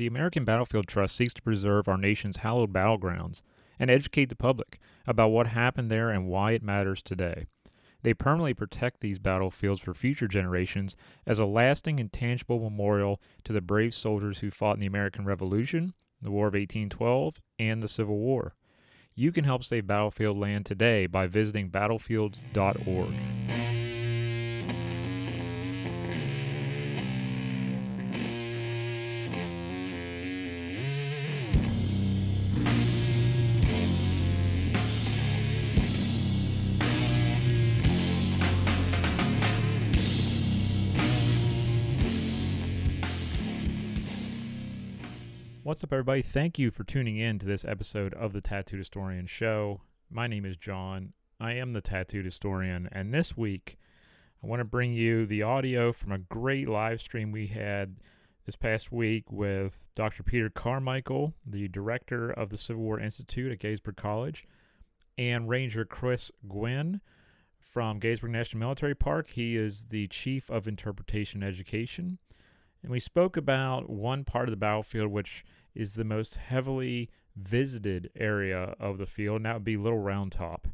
The American Battlefield Trust seeks to preserve our nation's hallowed battlegrounds and educate the public about what happened there and why it matters today. They permanently protect these battlefields for future generations as a lasting and tangible memorial to the brave soldiers who fought in the American Revolution, the War of 1812, and the Civil War. You can help save battlefield land today by visiting battlefields.org. What's up, everybody? Thank you for tuning in to this episode of the Tattooed Historian Show. My name is John. I am the Tattooed Historian, and this week I want to bring you the audio from a great live stream we had this past week with Dr. Peter Carmichael, the director of the Civil War Institute at Gettysburg College, and Ranger Chris Gwinn from Gettysburg National Military Park. He is the Chief of Interpretation Education. And we spoke about one part of the battlefield which is the most heavily visited area of the field, and that would be Little Round Top.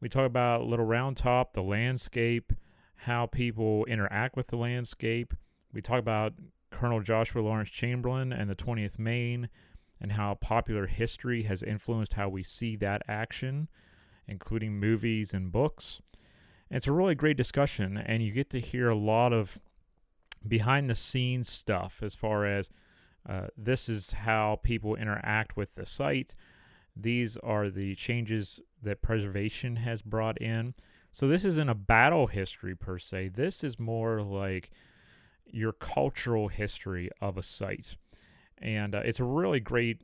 We talk about Little Round Top, the landscape, how people interact with the landscape. We talk about Colonel Joshua Lawrence Chamberlain and the 20th Maine, and how popular history has influenced how we see that action, including movies and books. And it's a really great discussion, and you get to hear a lot of behind the scenes stuff as far as uh, this is how people interact with the site. These are the changes that preservation has brought in. So, this isn't a battle history per se. This is more like your cultural history of a site. And uh, it's a really great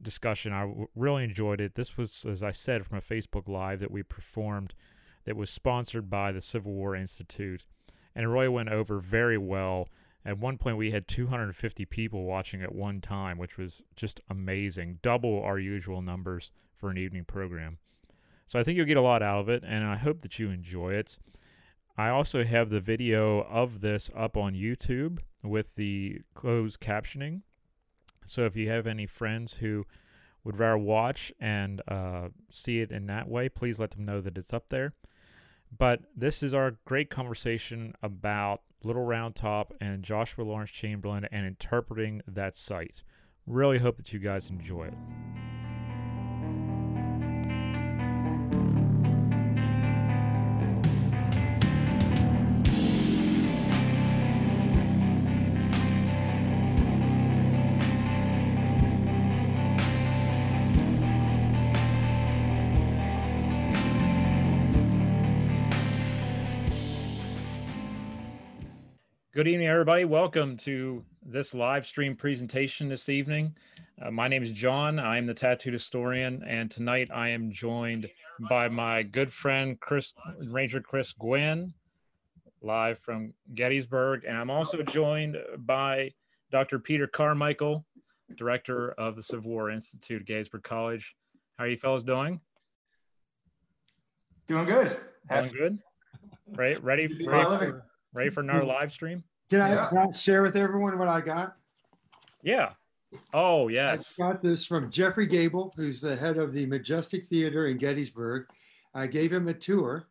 discussion. I w- really enjoyed it. This was, as I said, from a Facebook Live that we performed that was sponsored by the Civil War Institute. And it really went over very well at one point, we had 250 people watching at one time, which was just amazing. Double our usual numbers for an evening program. So I think you'll get a lot out of it, and I hope that you enjoy it. I also have the video of this up on YouTube with the closed captioning. So if you have any friends who would rather watch and uh, see it in that way, please let them know that it's up there. But this is our great conversation about Little Round Top and Joshua Lawrence Chamberlain and interpreting that site. Really hope that you guys enjoy it. Good evening, everybody. Welcome to this live stream presentation this evening. Uh, my name is John. I am the tattooed historian, and tonight I am joined by my good friend Chris Ranger Chris Gwinn, live from Gettysburg, and I'm also joined by Dr. Peter Carmichael, director of the Civil War Institute at Gettysburg College. How are you fellows doing? Doing good. Doing good. Right, ready, ready for, ready for another live stream? Can I, yeah. can I share with everyone what I got? Yeah. Oh, yes. I got this from Jeffrey Gabel, who's the head of the Majestic Theater in Gettysburg. I gave him a tour.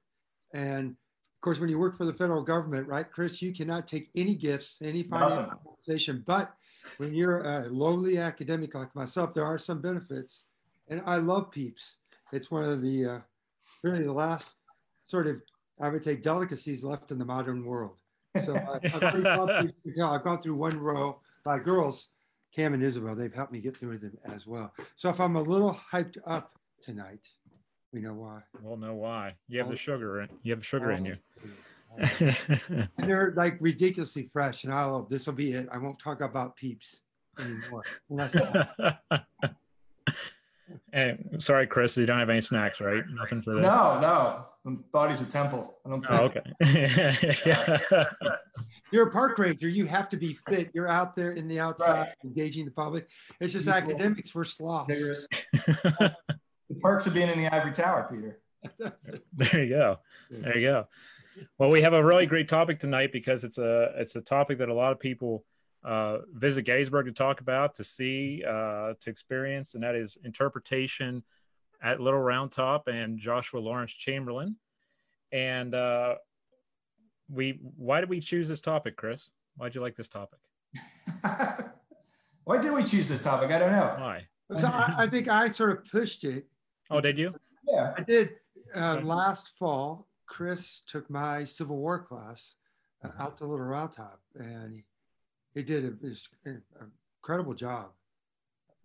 And of course, when you work for the federal government, right, Chris, you cannot take any gifts, any financial compensation. But when you're a lowly academic like myself, there are some benefits. And I love Peeps. It's one of the uh, really the last sort of, I would say, delicacies left in the modern world. So I, I've, gone through, I've gone through one row My girls, Cam and Isabel. They've helped me get through them as well. So if I'm a little hyped up tonight, we know why. We'll know why. You have the sugar in. You have sugar in you. and they're like ridiculously fresh, and I love this. Will be it. I won't talk about peeps anymore. Hey, sorry, Chris, you don't have any snacks, right? Nothing for that. No, no. My body's a temple. I don't. Oh, okay. You're a park ranger. You have to be fit. You're out there in the outside, right. engaging the public. It's just People. academics for sloths. the perks of being in the ivory tower, Peter. there you go. There you go. Well, we have a really great topic tonight because it's a it's a topic that a lot of people uh, visit Gettysburg to talk about, to see, uh, to experience, and that is interpretation at Little Round Top and Joshua Lawrence Chamberlain. And uh, we, why did we choose this topic, Chris? Why'd you like this topic? Why did we choose this topic? I don't know. Why? So I, I think I sort of pushed it. Oh, did you? Yeah. I did uh, last fall. Chris took my Civil War class uh, out to Little Round Top, and he, he did a, this incredible job.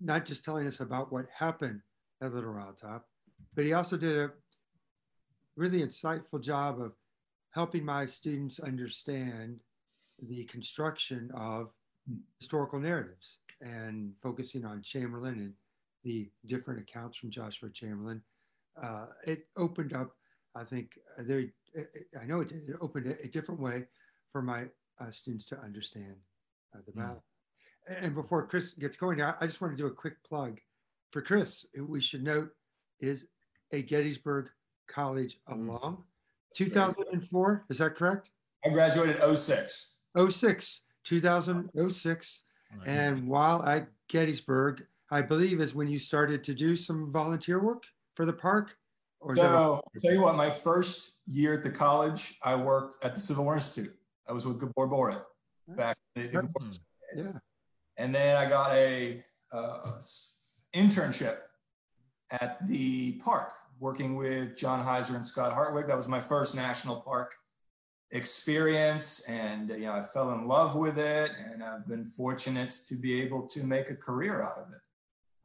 Not just telling us about what happened at Little Round Top, but he also did a really insightful job of helping my students understand the construction of historical narratives and focusing on Chamberlain and the different accounts from Joshua Chamberlain. Uh, it opened up, I think, there. I know it. It opened a, a different way for my uh, students to understand uh, the Mm. battle. And before Chris gets going here, I just want to do a quick plug for Chris. We should note is a Gettysburg College Mm. alum. 2004, is that correct? I graduated 06. 06, 2006. And while at Gettysburg, I believe is when you started to do some volunteer work for the park. Or So I'll tell you what, my first year at the college, I worked at the Civil War Institute. I was with Gabor Boritt back in the Yep. Gabor Hmm. days. yeah. And then I got a uh, internship at the park, working with John Heiser and Scott Hartwig. That was my first national park experience, and you know I fell in love with it, and I've been fortunate to be able to make a career out of it.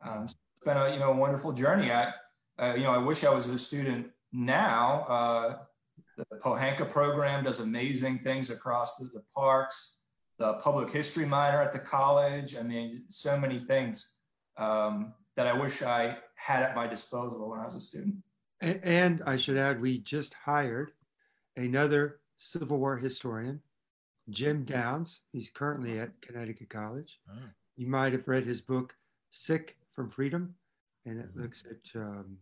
Um, so it's been a you know a wonderful journey. I uh, you know I wish I was a student now. Uh, the Pohanka program does amazing things across the, the parks the public history minor at the college. I mean, so many things um, that I wish I had at my disposal when I was a student. A- And I should add, we just hired another Civil War historian, Jim Downs. He's currently at Connecticut College. Oh. You might have read his book, Sick from Freedom, and it Mhm. looks at um,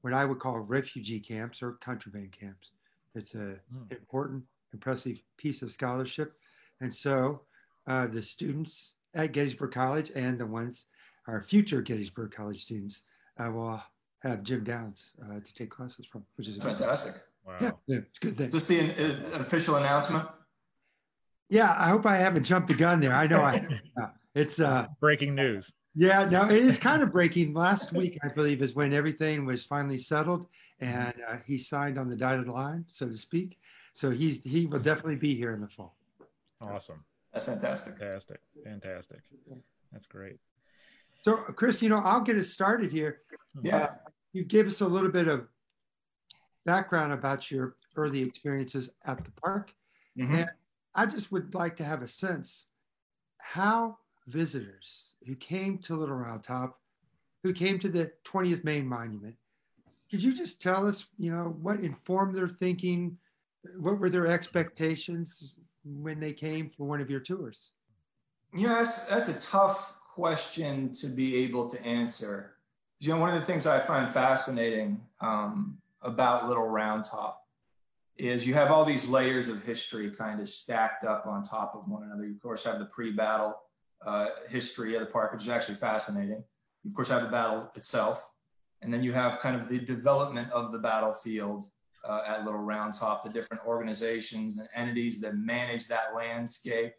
what I would call refugee camps or contraband camps. It's an Hmm. important, impressive piece of scholarship. And so uh, the students at Gettysburg College and the ones, our future Gettysburg College students, uh, will have Jim Downs uh, to take classes from, which is Fantastic. Wow. Yeah, yeah, it's a good thing. Is this the uh, official announcement? Yeah, I hope I haven't jumped the gun there. I know I. yeah, it's uh, Breaking news. yeah, no, it is kind of breaking. Last week, I believe, is when everything was finally settled, and uh, he signed on the dotted line, so to speak. So he's he will definitely be here in the fall. Awesome. That's fantastic. Fantastic. Fantastic. That's great. So, Chris, you know, I'll get us started here. Yeah. you give us a little bit of background about your early experiences at the park. Mhm. And I just would like to have a sense how visitors who came to Little Round Top, who came to the 20th Maine Monument, could you just tell us, you know, what informed their thinking? What were their expectations when they came for one of your tours? Yes, that's a tough question to be able to answer. You know, one of the things I find fascinating um, about Little Round Top is you have all these layers of history kind of stacked up on top of one another. You, of course, have the pre-battle uh, history of the park, which is actually fascinating. You, of course, have the battle itself, and then you have kind of the development of the battlefield uh, at Little Round Top, the different organizations and entities that manage that landscape.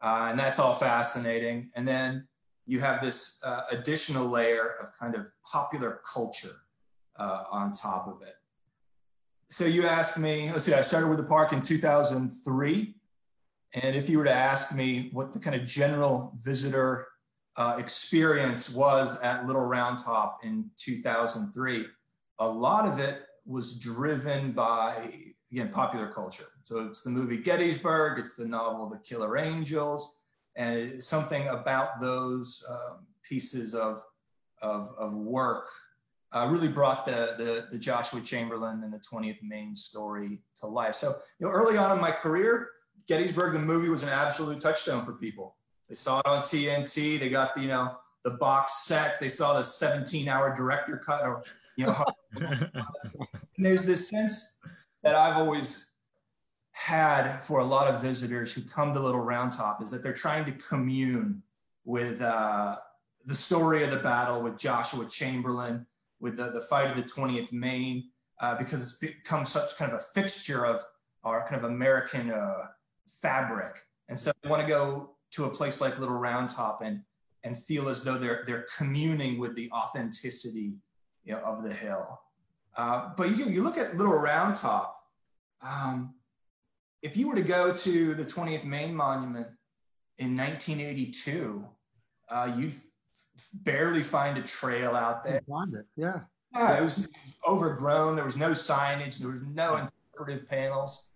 Uh, and that's all fascinating. And then you have this uh, additional layer of kind of popular culture uh, on top of it. So you ask me, let's see, I started with the park in 2003. And if you were to ask me what the kind of general visitor uh, experience was at Little Round Top in 2003, a lot of it was driven by, again, popular culture. So it's the movie Gettysburg, it's the novel The Killer Angels, and something about those um, pieces of, of, of work uh, really brought the, the, the Joshua Chamberlain and the 20th Maine story to life. So, you know, early on in my career, Gettysburg, the movie was an absolute touchstone for people. They saw it on TNT. They got the, you know, the box set. They saw the 17 hour director cut or, you know, there's this sense that I've always had for a lot of visitors who come to Little Round Top is that they're trying to commune with uh, the story of the battle with Joshua Chamberlain, with the, the fight of the 20th Maine, uh, because it's become such kind of a fixture of our kind of American uh, fabric. And so they want to go to a place like Little Round Top and, and feel as though they're, they're communing with the authenticity you know, of the hill. Uh, but you, you look at Little Round Top, um, if you were to go to the 20th Maine Monument in 1982, uh, you'd barely find a trail out there. Yeah. Yeah, it was overgrown. There was no signage. There was no interpretive panels.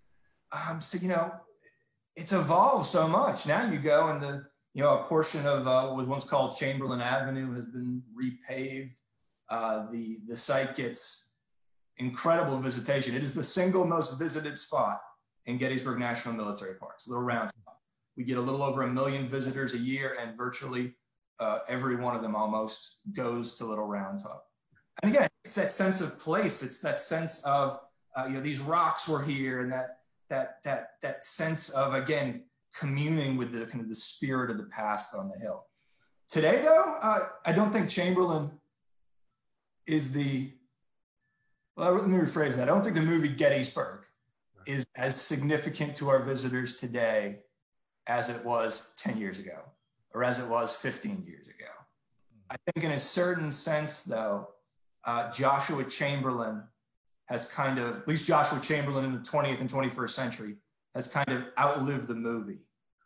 Um, so you know, it's evolved so much. Now you go and the you know a portion of uh, what was once called Chamberlain Avenue has been repaved. Uh, the the site gets incredible visitation. It is the single most visited spot in Gettysburg National Military Parks, Little Round Spot. We get a little over a million visitors a year, and virtually uh, every one of them almost goes to Little Round Top. And again, it's that sense of place. It's that sense of uh, you know these rocks were here, and that that that that sense of again communing with the kind of the spirit of the past on the hill. Today, though, uh, I don't think Chamberlain is the. Well, let me rephrase that. I don't think the movie Gettysburg is as significant to our visitors today as it was 10 years ago or as it was 15 years ago. I think, in a certain sense, though, uh, Joshua Chamberlain has kind of, at least Joshua Chamberlain in the 20th and 21st century, has kind of outlived the movie.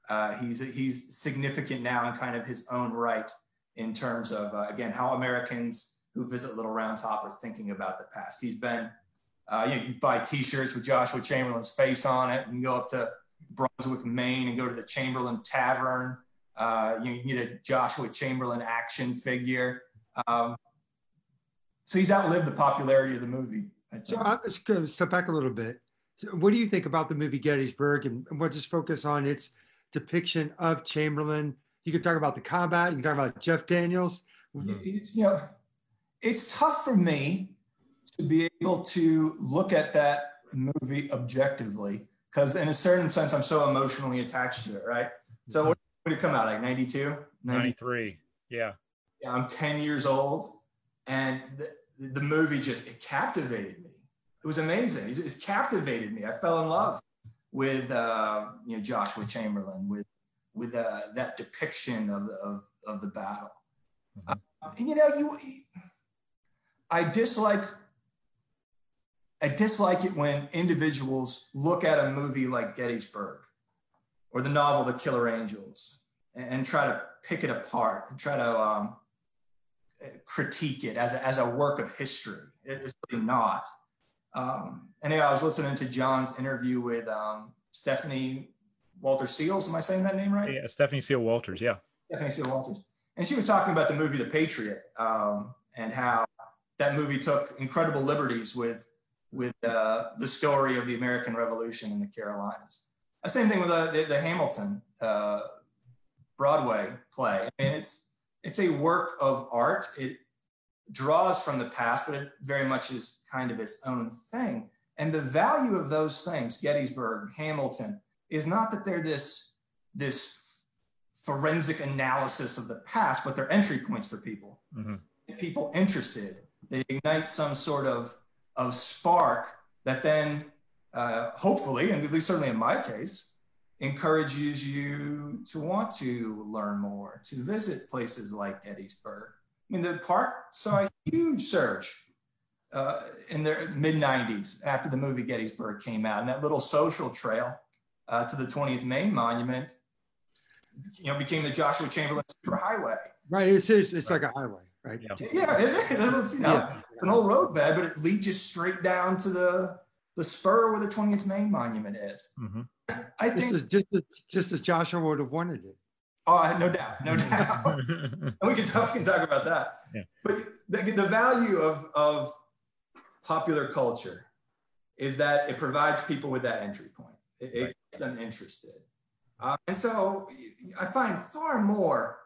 Uh, he's he's significant now in kind of his own right in terms of uh, again how Americans who visit Little Round Top are thinking about the past. He's been uh, you, you buy T-shirts with Joshua Chamberlain's face on it, and go up to Brunswick, Maine, and go to the Chamberlain Tavern. Uh, you, you get a Joshua Chamberlain action figure. Um, so he's outlived the popularity of the movie. So I'm just going to step back a little bit. So what do you think about the movie Gettysburg? And, we'll just focus on its depiction of Chamberlain. You can talk about the combat. You can talk about Jeff Daniels. It's, you know, it's tough for me to be able to look at that movie objectively because, in a certain sense, I'm so emotionally attached to it. Right. So, what did it come out like? 92, 93. Yeah. Yeah. I'm 10 years old, and the, the movie just it captivated me. It was amazing. It, it captivated me. I fell in love with uh, you know Joshua Chamberlain with with uh, that depiction of, of, of the battle. Mm-hmm. Uh, and, you know, you I dislike I dislike it when individuals look at a movie like Gettysburg or the novel The Killer Angels and, and try to pick it apart and try to um, critique it as a, as a work of history. It's really not. Um, anyway, I was listening to John's interview with um, Stephanie Walter Seals. Am I saying that name right? Yeah, Stephanie Seal Walters. Yeah. Stephanie Seal Walters. And she was talking about the movie The Patriot um, and how that movie took incredible liberties with with uh, the story of the American Revolution in the Carolinas. The same thing with uh, the, the, Hamilton uh, Broadway play. I mean, it's it's a work of art. It draws from the past, but it very much is kind of its own thing. And the value of those things, Gettysburg, Hamilton, is not that they're this this forensic analysis of the past, but they're entry points for people. Mm-hmm. People interested. They ignite some sort of of spark that then, uh, hopefully, and at least certainly in my case, encourages you to want to learn more, to visit places like Gettysburg. I mean, the park saw a huge surge uh, in the mid 90s after the movie Gettysburg came out. And that little social trail uh, to the 20th Maine Monument, you know, became the Joshua Chamberlain Superhighway. Right. It's, it's, it's right. like a highway, right? Yeah, yeah it is. It's, you know, yeah. it's an old road bed, but it leads you straight down to the, the spur where the 20th Maine Monument is. Mm-hmm. I think just, just, just as Joshua would have wanted it. Oh, no doubt, no doubt. we can talk, we can talk about that. Yeah. But the, the value of, of popular culture is that it provides people with that entry point. It, it gets them interested. Uh, and so I find far more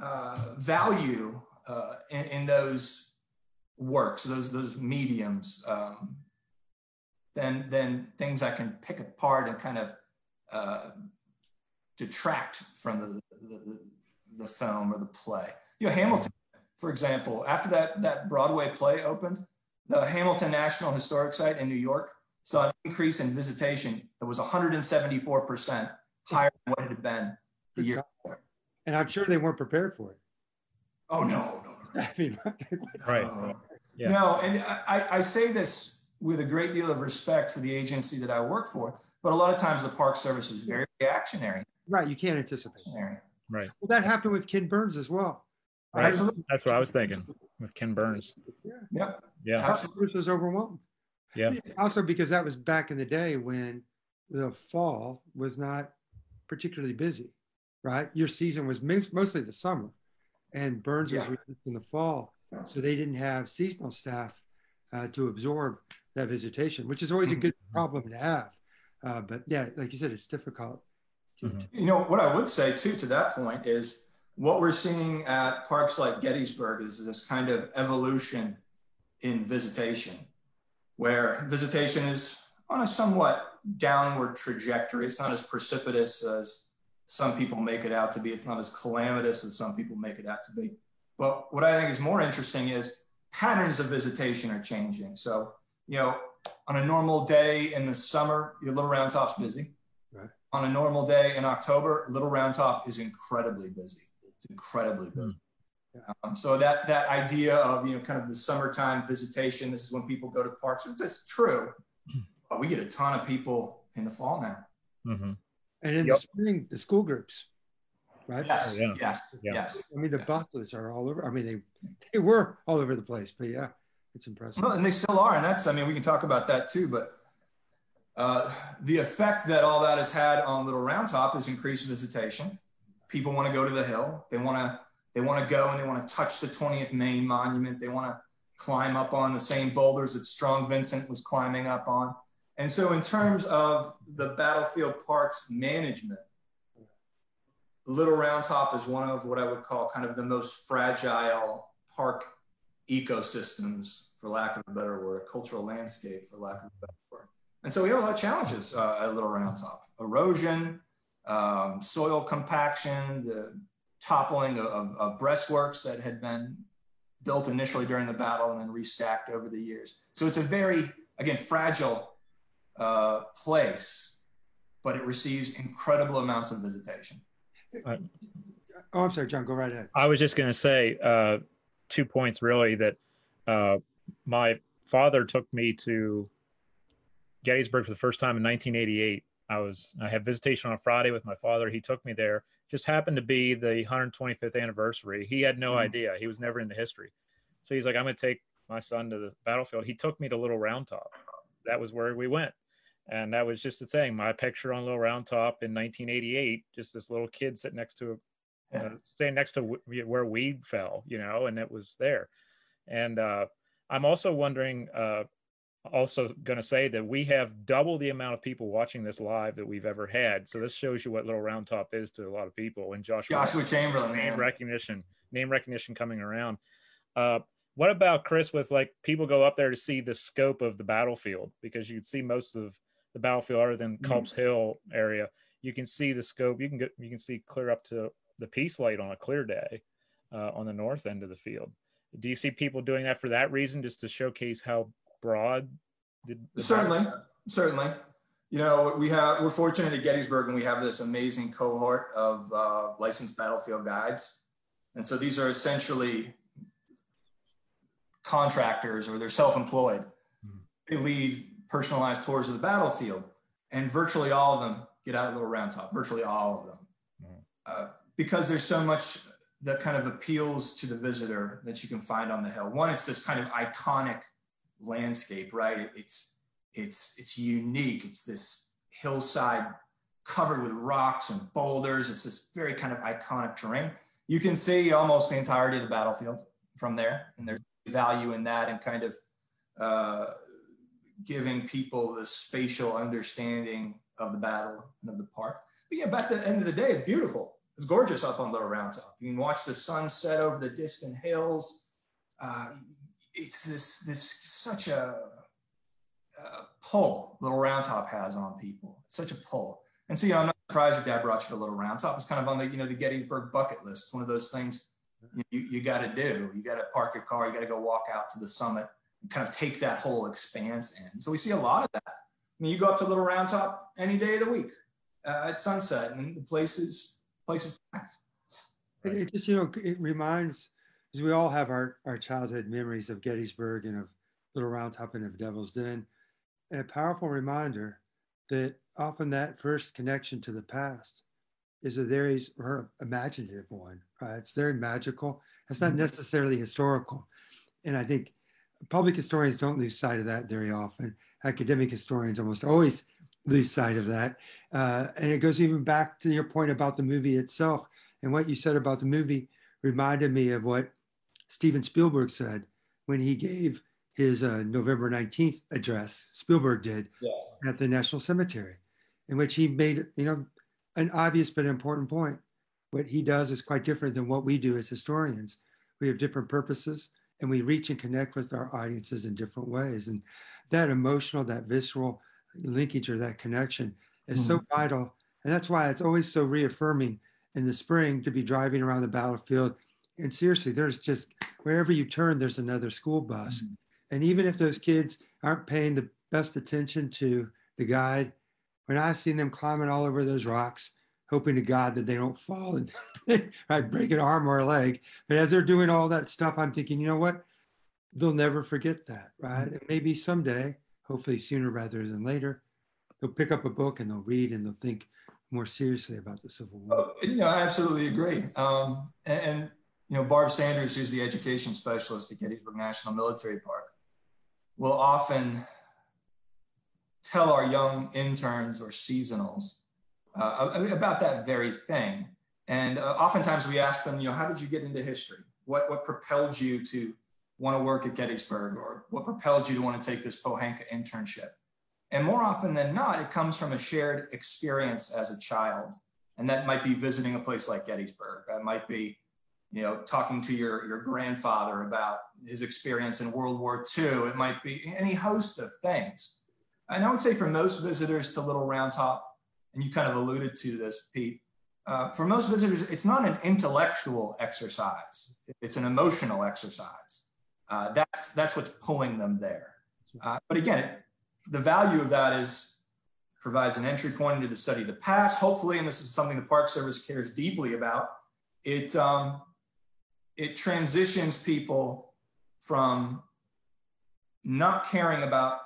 uh, value uh, in, in, those works, those, those mediums, um, than than things I can pick apart and kind of uh, detract from the, the, the, the film or the play. You know, Hamilton, for example, after that that Broadway play opened, the Hamilton National Historic Site in New York saw an increase in visitation that was 174% higher than what it had been the year before. And I'm sure they weren't prepared for it. Oh, no, no, no. I mean, Right. Uh, Yeah. No, and I, I say this with a great deal of respect for the agency that I work for, but a lot of times the Park Service is very reactionary. right, you can't anticipate. Right. Well, that happened with Ken Burns as well. Right. Absolutely. That's what I was thinking with Ken Burns. Yep. Yeah. Absolutely. Bruce was overwhelmed. Yeah. Also, because that was back in the day when the fall was not particularly busy, right? Your season was mostly the summer, and Burns was released in the fall, so they didn't have seasonal staff uh, to absorb that visitation, which is always a good problem to have. Uh, but yeah, like you said, it's difficult. To, Mhm. You know, what I would say too to that point is what we're seeing at parks like Gettysburg is this kind of evolution in visitation, where visitation is on a somewhat downward trajectory. It's not as precipitous as some people make it out to be. It's not as calamitous as some people make it out to be. But what I think is more interesting is patterns of visitation are changing. So, you know, on a normal day in the summer, your Little Round Top's busy. Right. On a normal day in October, Little Round Top is incredibly busy. It's incredibly busy. Um, so that that idea of you know kind of the summertime visitation, this is when people go to parks. It's, it's true, but we get a ton of people in the fall now. hmm and in Yep. the spring, the school groups, right? Yes, Oh, yeah. yes, Yeah. yes. I mean, the buses are all over. I mean, they they were all over the place, but yeah, it's impressive. Well, and they still are, and that's I mean we can talk about that too, but. Uh, the effect that all that has had on Little Round Top is increased visitation. People want to go to the hill. They want to they want to go and they want to touch the 20th Maine Monument. They want to climb up on the same boulders that Strong Vincent was climbing up on. And so, in terms of the Battlefield Parks management, Little Round Top is one of what I would call kind of the most fragile park ecosystems, for lack of a better word, a cultural landscape, for lack of a better word. And so, we have a lot of challenges uh, at Little Round Top erosion, um, soil compaction, the toppling of, of, of breastworks that had been built initially during the battle and then restacked over the years. So it's a very, again, fragile uh, place, but it receives incredible amounts of visitation. Oh, I'm sorry, John. Go right ahead. I was just going to say uh, two points really that uh, my father took me to Gettysburg for the first time in 1988. I was I had visitation on a Friday with my father. He took me there. Just happened to be the 125th anniversary. He had no Mhm. idea. He was never into history. So he's like, I'm going to take my son to the battlefield. He took me to Little Round Top. That was where we went. And that was just the thing. My picture on Little Round Top in 1988, just this little kid sitting next to a uh, staying next to where Weed fell, you know, and it was there. And uh, I'm also wondering, uh, also going to say that we have double the amount of people watching this live that we've ever had. So this shows you what Little Round Top is to a lot of people. And Joshua, Joshua Chamberlain, name man. recognition, name recognition coming around. Uh, what about Chris? With like people go up there to see the scope of the battlefield because you can see most of the battlefield other than Mhm. Culp's Hill area. You can see the scope. You can get you can see clear up to the Peace Light on a clear day uh, on the north end of the field. Do you see people doing that for that reason, just to showcase how broad? The, the Certainly, certainly. You know, we have we're fortunate at Gettysburg, and we have this amazing cohort of uh, licensed battlefield guides, and so these are essentially contractors or they're self-employed. Mhm. They lead personalized tours of the battlefield, and virtually all of them get out of Little Round Top. Virtually all of them, Mhm. uh, because there's so much that kind of appeals to the visitor that you can find on the hill. One, it's this kind of iconic landscape, right? It- It's it's it's unique. It's this hillside covered with rocks and boulders. It's this very kind of iconic terrain. You can see almost the entirety of the battlefield from there, and there's value in that and kind of uh, giving people the spatial understanding of the battle and of the park. But yeah, but at the end of the day, it's beautiful. It's gorgeous up on Little Round Top. You can watch the sun set over the distant hills. Uh, it's this this such a uh, pull Little Round Top has on people. It's such a pull. And so, know, I'm not surprised your dad brought you to Little Round Top. It's kind of on the, you know, the Gettysburg bucket list. It's one of those things you, you got to do. You got to park your car. You got to go walk out to the summit kind of take that whole expanse in. So we see a lot of that. I mean, you go up to Little Round Top any day of the week uh, at sunset, and the place is place is packed. It, it just you know it reminds because we all have our our childhood memories of Gettysburg and of Little Round Top and of Devil's Den. And a powerful reminder that often that first connection to the past is a very or imaginative one, right? It's very magical. It's not necessarily historical. And I think public historians don't lose sight of that very often. Academic historians almost always lose sight of that. Uh, and it goes even back to your point about the movie itself. And what you said about the movie reminded me of what Steven Spielberg said when he gave his uh, November 19th address, Spielberg did yeah. at the National Cemetery, in which he made, you know, an obvious but important point. What he does is quite different than what we do as historians. We have different purposes and we reach and connect with our audiences in different ways. And that emotional, that visceral linkage or that connection is mm-hmm. so vital. And that's why it's always so reaffirming in the spring to be driving around the battlefield. And seriously, there's just wherever you turn, there's another school bus. Mm-hmm. And even if those kids aren't paying the best attention to the guide, when I've seen them climbing all over those rocks, hoping to God that they don't fall and right, break an arm or a leg. But as they're doing all that stuff, I'm thinking, you know what? They'll never forget that, right? Mm-hmm. And maybe someday, hopefully sooner rather than later, they'll pick up a book and they'll read and they'll think more seriously about the Civil War. Oh, you know, I absolutely agree. Um, and, and, you know, Barb Sanders, who's the education specialist at Gettysburg National Military Park, will often tell our young interns or seasonals uh, about that very thing. And uh, oftentimes we ask them, you know, how did you get into history? What, what propelled you to want to work at Gettysburg or what propelled you to want to take this Pohanka internship? And more often than not, it comes from a shared experience as a child. And that might be visiting a place like Gettysburg. That might be, you know, talking to your, your grandfather about his experience in World War II. It might be any host of things. And I would say for most visitors to Little Round Top, and you kind of alluded to this, Pete, uh, for most visitors, it's not an intellectual exercise. It's an emotional exercise. Uh, that's, that's what's pulling them there. Uh, but again, it, the value of that is provides an entry point into the study of the past. Hopefully, and this is something the Park Service cares deeply about, it, um, it transitions people from not caring about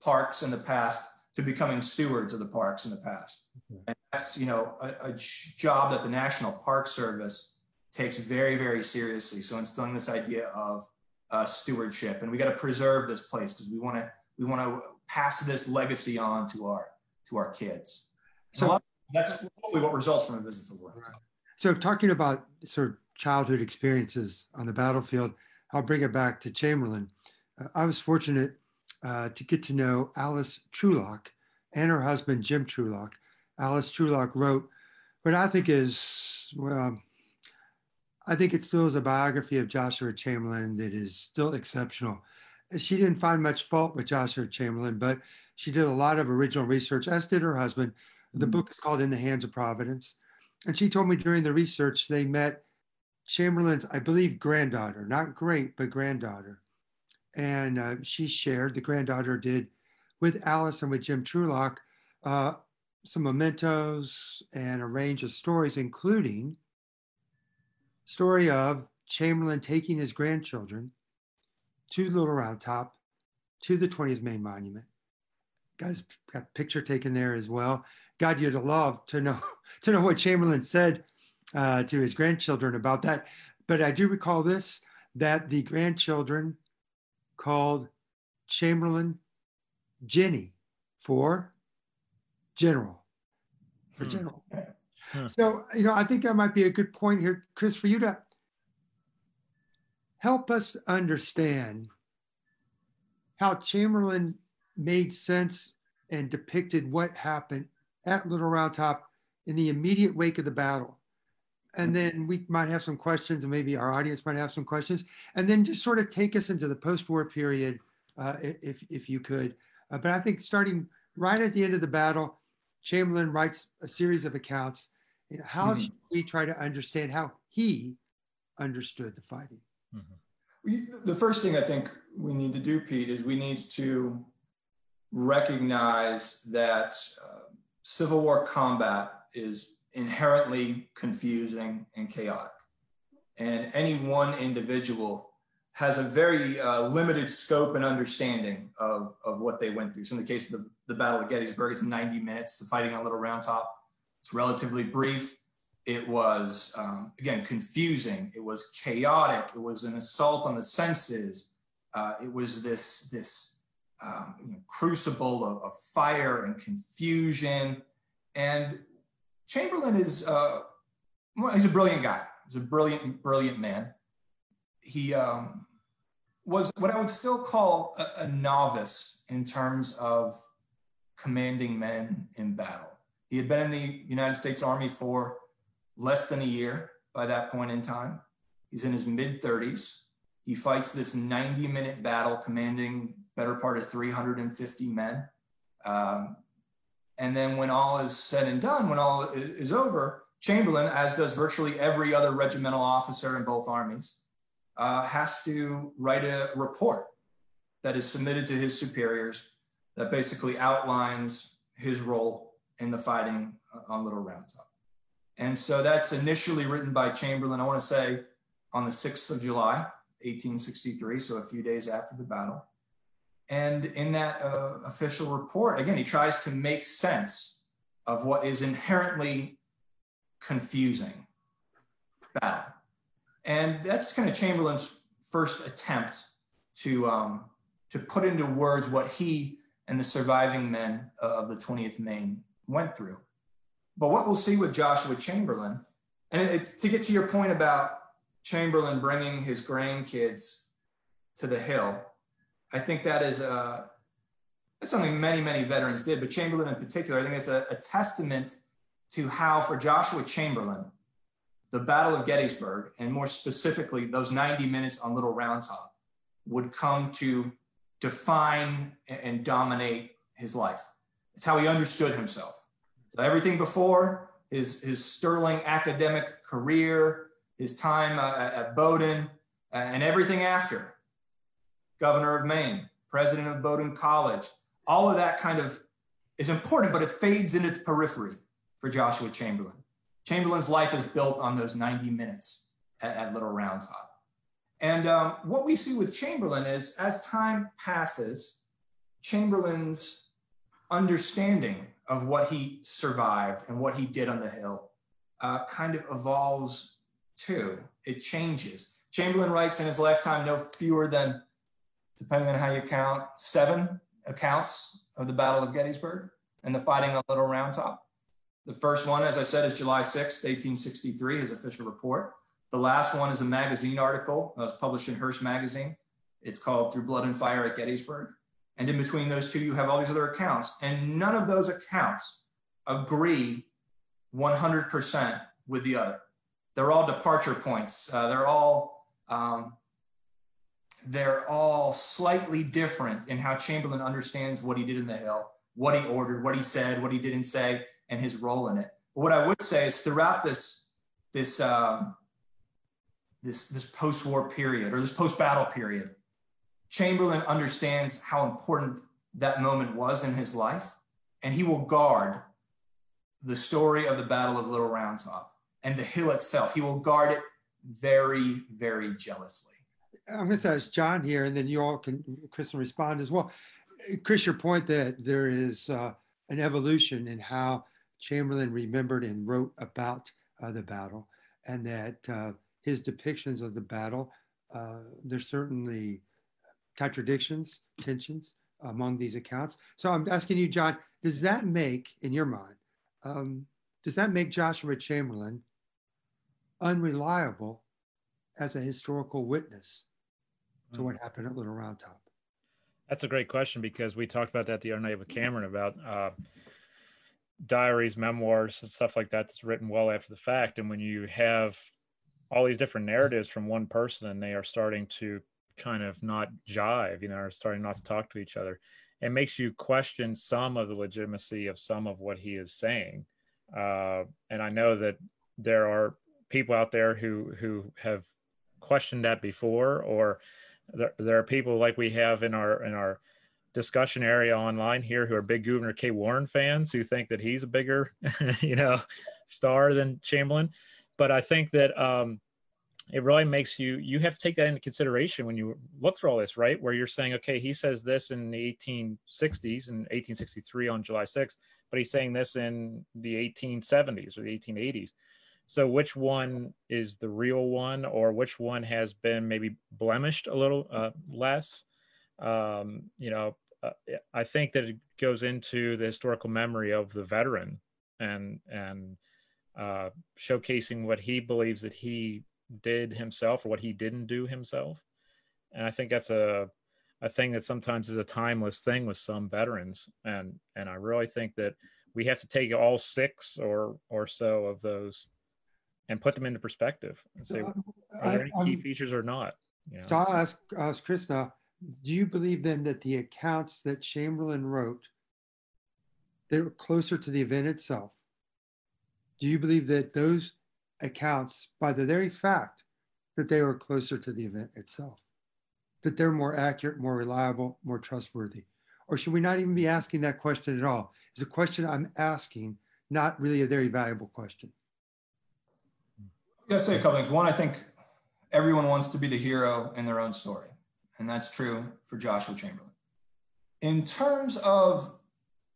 parks in the past to becoming stewards of the parks in the past. And that's, you know, a, a, job that the National Park Service takes very, very seriously. So instilling this idea of uh, stewardship, and we got to preserve this place because we want to we want to pass this legacy on to our to our kids. So, that's hopefully what results from a visit to the world. So talking about sort of childhood experiences on the battlefield, I'll bring it back to Chamberlain. Uh, I was fortunate uh, to get to know Alice Trulock and her husband, Jim Trulock. Alice Trulock wrote what I think is, well, I think it still is a biography of Joshua Chamberlain that is still exceptional. She didn't find much fault with Joshua Chamberlain, but she did a lot of original research, as did her husband. The mm-hmm. book is called In the Hands of Providence. And she told me during the research they met Chamberlain's, I believe, granddaughter, not great, but granddaughter and uh, she shared, the granddaughter did, with Alice and with Jim Trulock, uh, some mementos and a range of stories, including story of Chamberlain taking his grandchildren to Little Round Top, to the 20th Maine Monument. Got a picture taken there as well. God, you'd love to know to know what Chamberlain said uh, to his grandchildren about that. But I do recall this that the grandchildren called Chamberlain Jenny for general. For hmm. general. Hmm. So, you know, I think that might be a good point here, Chris, for you to help us understand how Chamberlain made sense and depicted what happened at Little Round Top in the immediate wake of the battle and then we might have some questions and maybe our audience might have some questions and then just sort of take us into the post-war period uh, if, if you could Uh, but I think starting right at the end of the battle, Chamberlain writes a series of accounts. You know, how mm-hmm. should we try to understand how he understood the fighting? Mm-hmm. The first thing I think we need to do, Pete, is we need to recognize that uh, Civil War combat is inherently confusing and chaotic. And any one individual has a very uh, limited scope and understanding of, of what they went through. So in the case of the, the Battle of Gettysburg, it's 90 minutes, the fighting on Little Round Top. It's relatively brief. It was, um, again, confusing. It was chaotic. It was an assault on the senses. Uh, it was this, this um, you know, crucible of, of, fire and confusion. And Chamberlain is, uh, he's a brilliant guy. He's a brilliant, brilliant man. He um, was what I would still call a, a novice in terms of commanding men in battle. He had been in the United States Army for less than a year by that point in time. He's in his mid 30s. He fights this 90 minute battle commanding better part of 350 men. Um, and then when all is said and done, when all is over, Chamberlain, as does virtually every other regimental officer in both armies, uh, has to write a report that is submitted to his superiors that basically outlines his role in the fighting on Little Round Top. And so that's initially written by Chamberlain, I want to say on the 6th of July, 1863, so a few days after the battle. And in that uh, official report, again, he tries to make sense of what is inherently confusing battle. And that's kind of Chamberlain's first attempt to, um, to put into words what he and the surviving men of the 20th Maine went through. But what we'll see with Joshua Chamberlain, and it's to get to your point about Chamberlain bringing his grandkids to the hill, I think that is uh, that's something many, many veterans did, but Chamberlain in particular, I think it's a, a testament to how, for Joshua Chamberlain, the Battle of Gettysburg, and more specifically, those 90 minutes on Little Round Top, would come to define and dominate his life. It's how he understood himself. So everything before his, his sterling academic career, his time uh, at Bowdoin, uh, and everything after governor of Maine, president of Bowdoin College. All of that kind of is important, but it fades into the periphery for Joshua Chamberlain. Chamberlain's life is built on those 90 minutes at, at Little Round Top. And um, what we see with Chamberlain is as time passes, Chamberlain's understanding of what he survived and what he did on the Hill uh, kind of evolves too. It changes. Chamberlain writes in his lifetime no fewer than depending on how you count, seven accounts of the Battle of Gettysburg and the fighting on Little Round Top. The first one, as I said, is July 6th, 1863, his official report. The last one is a magazine article that was published in Hearst Magazine. It's called Through Blood and Fire at Gettysburg. And in between those two, you have all these other accounts. And none of those accounts agree 100% with the other. They're all departure points. Uh, they're all um, they're all slightly different in how Chamberlain understands what he did in the Hill, what he ordered, what he said, what he didn't say, and his role in it. But what I would say is throughout this this um, this this post-war period or this post-battle period, Chamberlain understands how important that moment was in his life, and he will guard the story of the Battle of Little Round Top and the hill itself. He will guard it very, very jealously. I'm going to ask John here, and then you all can, Chris, can respond as well. Chris, your point that there is uh, an evolution in how Chamberlain remembered and wrote about uh, the battle, and that uh, his depictions of the battle, uh, there's certainly contradictions, tensions among these accounts. So I'm asking you, John, does that make, in your mind, um, does that make Joshua Chamberlain unreliable as a historical witness to what happened at Little Round Top? That's a great question because we talked about that the other night with Cameron about uh, diaries, memoirs, and stuff like that that's written well after the fact. And when you have all these different narratives from one person and they are starting to kind of not jive, you know, are starting not to talk to each other, it makes you question some of the legitimacy of some of what he is saying. Uh, and I know that there are people out there who who have questioned that before, or there, there are people like we have in our in our discussion area online here who are big Gouverneur K. Warren fans who think that he's a bigger, you know, star than Chamberlain. But I think that um, it really makes you you have to take that into consideration when you look through all this, right? Where you're saying, okay, he says this in the 1860s in 1863 on July 6th, but he's saying this in the 1870s or the 1880s. So which one is the real one, or which one has been maybe blemished a little uh, less? Um, you know, uh, I think that it goes into the historical memory of the veteran and and uh, showcasing what he believes that he did himself or what he didn't do himself. And I think that's a a thing that sometimes is a timeless thing with some veterans. And and I really think that we have to take all six or or so of those and put them into perspective and say, uh, are there any I, key um, features or not? You know? So I'll ask, ask now, do you believe then that the accounts that Chamberlain wrote, they were closer to the event itself? Do you believe that those accounts, by the very fact that they were closer to the event itself, that they're more accurate, more reliable, more trustworthy? Or should we not even be asking that question at all? It's a question I'm asking, not really a very valuable question. I gotta say a couple things. One, I think everyone wants to be the hero in their own story, and that's true for Joshua Chamberlain. In terms of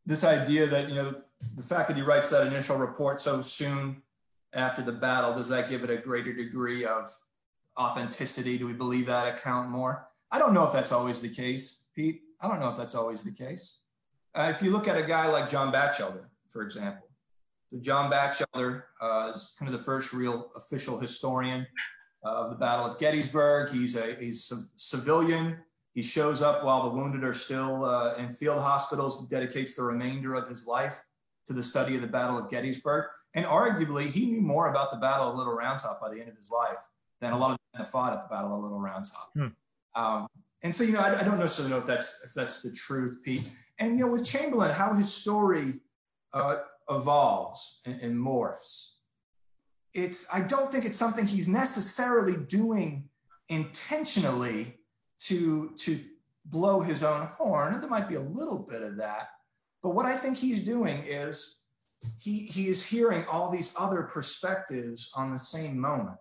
this idea that you know the fact that he writes that initial report so soon after the battle, does that give it a greater degree of authenticity? Do we believe that account more? I don't know if that's always the case, Pete. I don't know if that's always the case. Uh, if you look at a guy like John Batchelder, for example, so John Batchelder uh, is kind of the first real official historian of the Battle of Gettysburg. He's a he's a civilian. He shows up while the wounded are still uh, in field hospitals. dedicates the remainder of his life to the study of the Battle of Gettysburg. And arguably, he knew more about the Battle of Little Round Top by the end of his life than a lot of men that fought at the Battle of Little Round Top. Hmm. Um, and so, you know, I, I, don't necessarily know if that's if that's the truth, Pete. And you know, with Chamberlain, how his story uh, evolves and, and morphs. It's, I don't think it's something he's necessarily doing intentionally to, to blow his own horn. There might be a little bit of that. But what I think he's doing is he, he is hearing all these other perspectives on the same moment.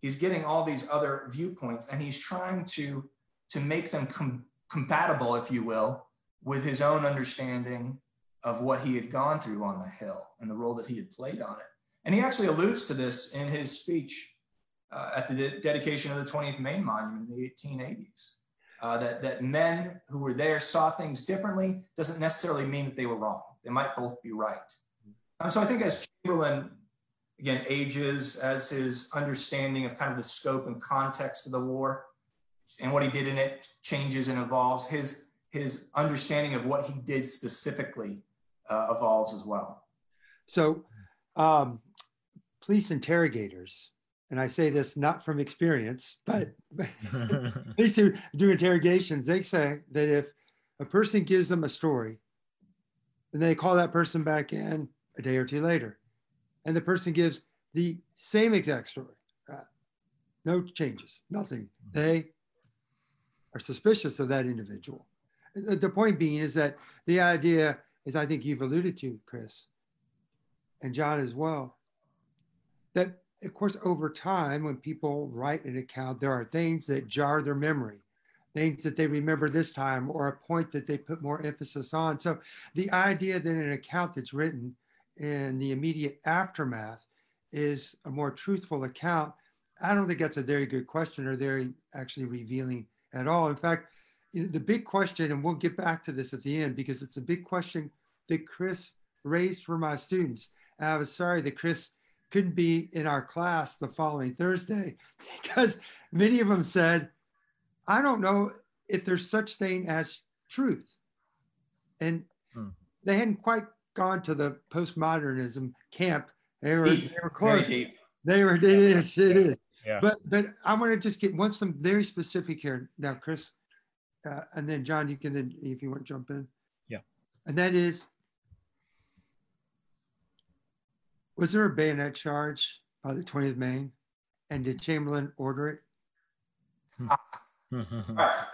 He's getting all these other viewpoints and he's trying to, to make them com- compatible, if you will, with his own understanding of what he had gone through on the Hill and the role that he had played on it. And he actually alludes to this in his speech uh, at the de- dedication of the 20th Maine Monument in the 1880s. Uh, that, that men who were there saw things differently doesn't necessarily mean that they were wrong. They might both be right. Um, so I think as Chamberlain, again, ages, as his understanding of kind of the scope and context of the war and what he did in it changes and evolves, his, his understanding of what he did specifically uh, evolves as well. So, um, police interrogators, and I say this not from experience, but police who do interrogations, they say that if a person gives them a story, and they call that person back in a day or two later, and the person gives the same exact story, uh, no changes, nothing. They are suspicious of that individual. The point being is that the idea as I think you've alluded to, Chris, and John as well, that of course, over time, when people write an account, there are things that jar their memory, things that they remember this time, or a point that they put more emphasis on. So, the idea that an account that's written in the immediate aftermath is a more truthful account, I don't think that's a very good question or very actually revealing at all. In fact, the big question, and we'll get back to this at the end because it's a big question that Chris raised for my students. And I was sorry that Chris couldn't be in our class the following Thursday because many of them said, I don't know if there's such thing as truth. And hmm. they hadn't quite gone to the postmodernism camp. They were, they were close. They were, it is, it is. Yeah. But but I want to just get one some very specific here now, Chris uh, and then John, you can then, if you want to jump in. Yeah. And that is, was there a bayonet charge by the 20th Maine? And did Chamberlain order it? All right.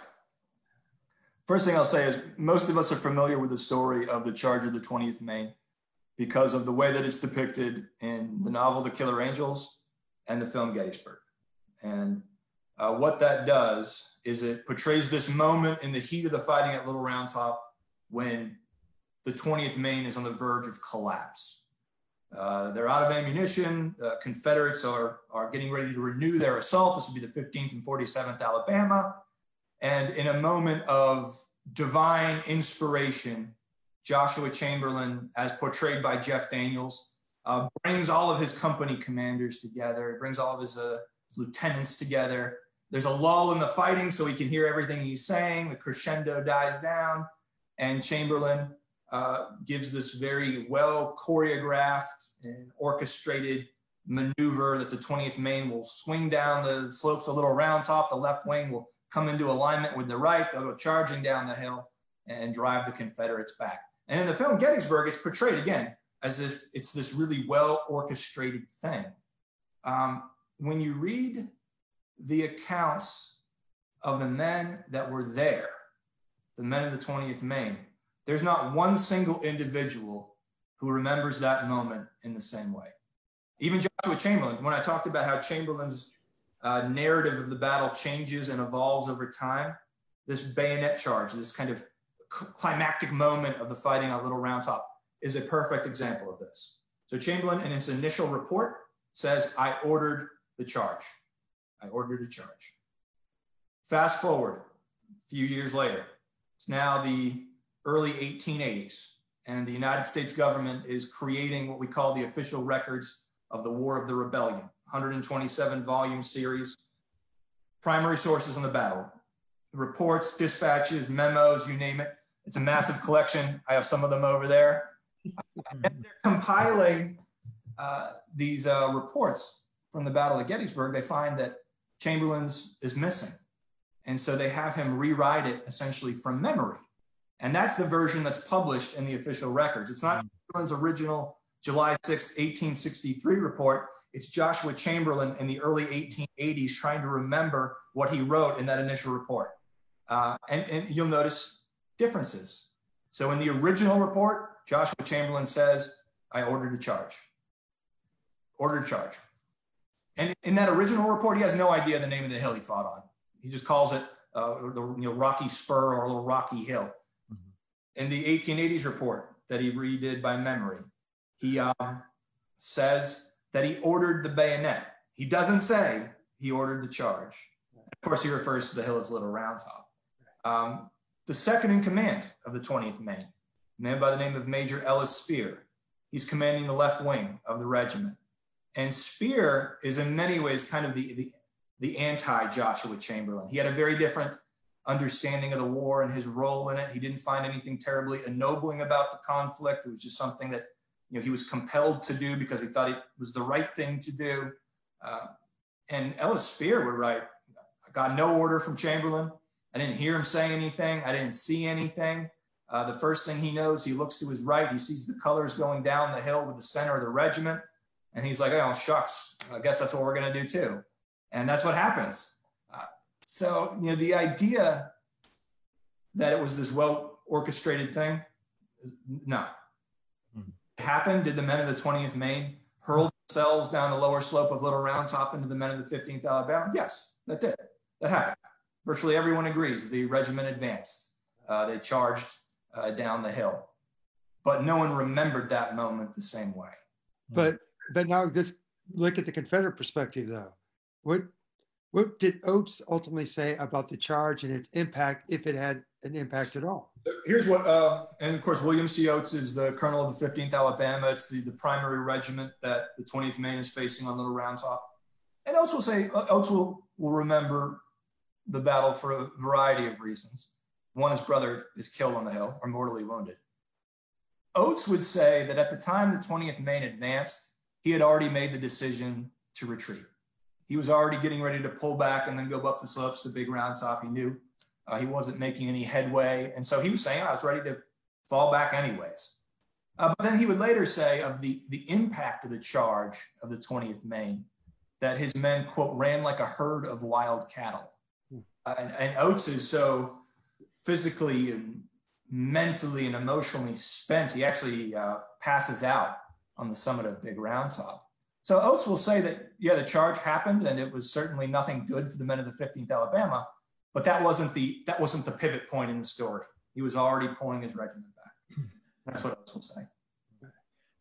First thing I'll say is most of us are familiar with the story of the charge of the 20th Maine because of the way that it's depicted in the novel The Killer Angels and the film Gettysburg. And uh, what that does is it portrays this moment in the heat of the fighting at Little Round Top when the 20th Maine is on the verge of collapse. Uh, they're out of ammunition. The Confederates are, are getting ready to renew their assault. This will be the 15th and 47th Alabama. And in a moment of divine inspiration, Joshua Chamberlain, as portrayed by Jeff Daniels, uh, brings all of his company commanders together, he brings all of his, uh, his lieutenants together. There's a lull in the fighting so he can hear everything he's saying. The crescendo dies down, and Chamberlain uh, gives this very well choreographed and orchestrated maneuver that the 20th Maine will swing down the slopes a little round top. The left wing will come into alignment with the right. They'll go charging down the hill and drive the Confederates back. And in the film Gettysburg, it's portrayed again as if it's this really well orchestrated thing. Um, when you read the accounts of the men that were there, the men of the 20th Maine, there's not one single individual who remembers that moment in the same way. Even Joshua Chamberlain, when I talked about how Chamberlain's uh, narrative of the battle changes and evolves over time, this bayonet charge, this kind of climactic moment of the fighting on Little Round Top, is a perfect example of this. So Chamberlain, in his initial report, says, I ordered the charge. I ordered a charge. Fast forward a few years later, it's now the early 1880s, and the United States government is creating what we call the official records of the War of the Rebellion, 127 volume series, primary sources on the battle, reports, dispatches, memos, you name it. It's a massive collection. I have some of them over there. and they're compiling uh, these uh, reports from the Battle of Gettysburg. They find that Chamberlain's is missing. And so they have him rewrite it essentially from memory. And that's the version that's published in the official records. It's not Chamberlain's original July 6, 1863 report. It's Joshua Chamberlain in the early 1880s trying to remember what he wrote in that initial report. Uh, and, and you'll notice differences. So in the original report, Joshua Chamberlain says, I ordered a charge. Ordered a charge. And in that original report, he has no idea the name of the hill he fought on. He just calls it uh, the you know, Rocky Spur or a little Rocky Hill. Mm-hmm. In the 1880s report that he redid by memory, he um, says that he ordered the bayonet. He doesn't say he ordered the charge. Of course, he refers to the hill as Little Round Top. Um, the second in command of the 20th Maine, a man by the name of Major Ellis Spear. He's commanding the left wing of the regiment. And Spear is in many ways kind of the, the, the anti Joshua Chamberlain. He had a very different understanding of the war and his role in it. He didn't find anything terribly ennobling about the conflict. It was just something that you know, he was compelled to do because he thought it was the right thing to do. Uh, and Ellis Spear would write, I got no order from Chamberlain. I didn't hear him say anything. I didn't see anything. Uh, the first thing he knows, he looks to his right. He sees the colors going down the hill with the center of the regiment. And he's like, oh, shucks, I guess that's what we're going to do too. And that's what happens. Uh, so, you know, the idea that it was this well orchestrated thing, no. Mm-hmm. It happened. Did the men of the 20th Maine hurl themselves down the lower slope of Little Round Top into the men of the 15th Alabama? Yes, that did. That happened virtually everyone agrees the regiment advanced. Uh, they charged uh, down the hill, but no one remembered that moment the same way. But but now just look at the Confederate perspective, though. What what did Oates ultimately say about the charge and its impact, if it had an impact at all? Here's what, uh, and of course, William C. Oates is the colonel of the 15th Alabama. It's the, the primary regiment that the 20th Maine is facing on Little Round Top. And Oates will say, Oates will, will remember the battle for a variety of reasons. One, his brother is killed on the hill or mortally wounded. Oates would say that at the time the 20th Maine advanced, he had already made the decision to retreat. He was already getting ready to pull back and then go up the slopes to Big Round Top. He knew Uh, he wasn't making any headway. And so he was saying, I was ready to fall back anyways. Uh, but then he would later say of the, the impact of the charge of the 20th Maine, that his men, quote, ran like a herd of wild cattle. Hmm. Uh, and, and Oates is so physically and mentally and emotionally spent, he actually uh, passes out on the summit of Big Round Top. So Oates will say that, yeah, the charge happened and it was certainly nothing good for the men of the 15th Alabama, but that wasn't the, that wasn't the pivot point in the story. He was already pulling his regiment back. That's what Oates will say.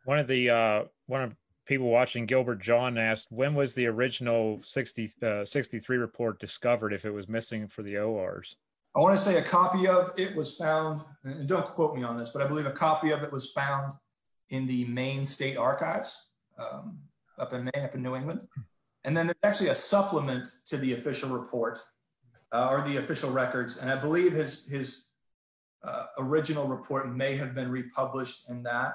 One of the, uh, one of people watching Gilbert John asked, when was the original 60, uh, 63 report discovered if it was missing for the ORs? I want to say a copy of it was found, and don't quote me on this, but I believe a copy of it was found in the Maine State Archives um, up in Maine, up in New England. And then there's actually a supplement to the official report uh, or the official records. And I believe his, his uh, original report may have been republished in that,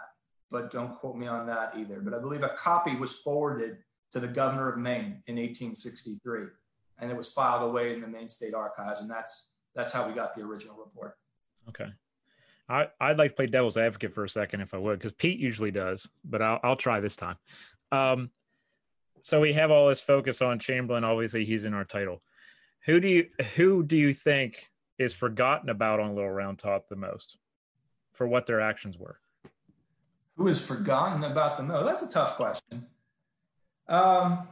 but don't quote me on that either. But I believe a copy was forwarded to the governor of Maine in 1863, and it was filed away in the Maine State Archives. And that's that's how we got the original report. Okay. I, I'd like to play devil's advocate for a second if I would, because Pete usually does, but I'll, I'll try this time. Um, so we have all this focus on Chamberlain. Obviously, he's in our title. Who do you who do you think is forgotten about on Little Round Top the most for what their actions were? Who is forgotten about the most? That's a tough question. Um,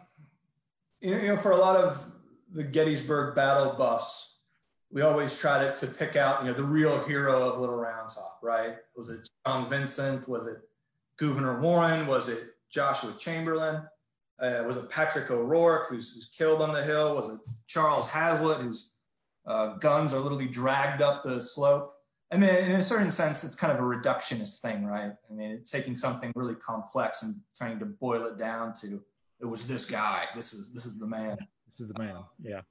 you know, for a lot of the Gettysburg battle buffs, we always try to, to pick out, you know, the real hero of Little Round Top, right? Was it Strong Vincent? Was it Gouverneur Warren? Was it Joshua Chamberlain? Uh, was it Patrick O'Rorke, who's, who's, killed on the hill? Was it Charles Hazlett, whose uh, guns are literally dragged up the slope? I mean, in a certain sense, it's kind of a reductionist thing, right? I mean, it's taking something really complex and trying to boil it down to it was this guy. This is this is the man. This is the man. Yeah.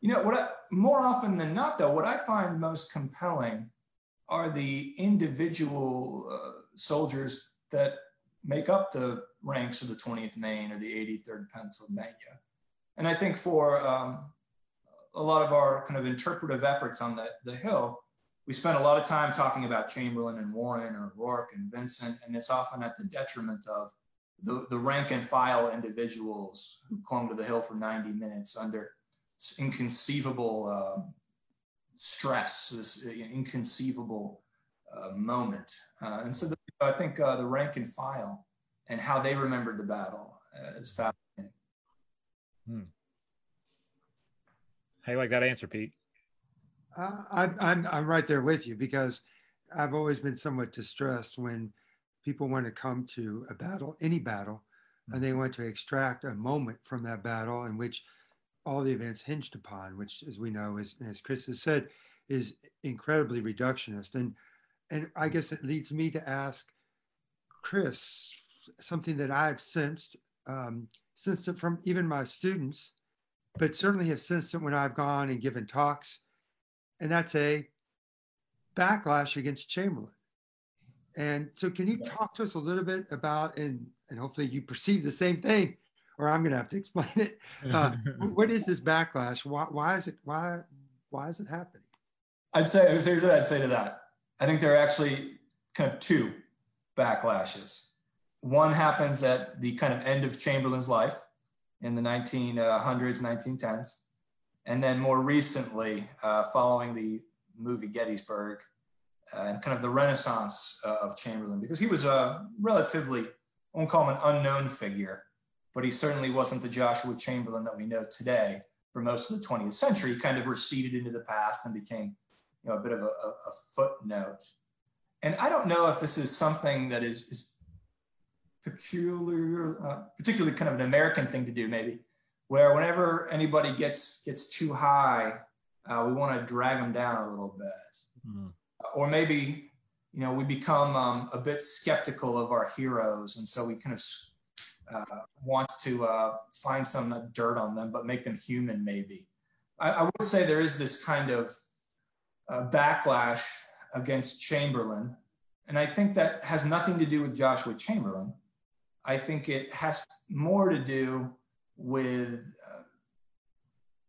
You know, what I, more often than not, though, what I find most compelling are the individual uh, soldiers that make up the ranks of the 20th Maine or the 83rd Pennsylvania. And I think for um, a lot of our kind of interpretive efforts on the, the Hill, we spend a lot of time talking about Chamberlain and Warren or Rourke and Vincent, and it's often at the detriment of the, the rank and file individuals who clung to the Hill for 90 minutes under inconceivable uh, stress, this uh, inconceivable uh, moment. Uh, and so the, I think uh, the rank and file and how they remembered the battle is fascinating. Hmm. How you like that answer, Pete? I, I'm, I'm right there with you because I've always been somewhat distressed when people want to come to a battle, any battle, and they want to extract a moment from that battle in which all the events hinged upon, which, as we know, is, as Chris has said, is incredibly reductionist. And and I guess it leads me to ask Chris something that I've sensed, um, sensed it from even my students, but certainly have sensed it when I've gone and given talks, and that's a backlash against Chamberlain. And so, can you talk to us a little bit about, and and hopefully you perceive the same thing, or I'm going to have to explain it. Uh, what is this backlash? Why, why is it why why is it happening? I'd say here's what I'd say to that. I think there are actually kind of two backlashes. One happens at the kind of end of Chamberlain's life in the 1900s, 1910s, and then more recently, uh, following the movie Gettysburg, uh, and kind of the renaissance uh, of Chamberlain, because he was a relatively, I won't call him an unknown figure, but he certainly wasn't the Joshua Chamberlain that we know today for most of the 20th century. He kind of receded into the past and became you know, a bit of a, a footnote. And I don't know if this is something that is, is peculiar, uh, particularly kind of an American thing to do, maybe, where whenever anybody gets gets too high, uh, we want to drag them down a little bit, mm-hmm. or maybe you know we become um, a bit skeptical of our heroes, and so we kind of uh, wants to uh, find some dirt on them, but make them human, maybe. I, I would say there is this kind of uh, backlash against Chamberlain. And I think that has nothing to do with Joshua Chamberlain. I think it has more to do with uh,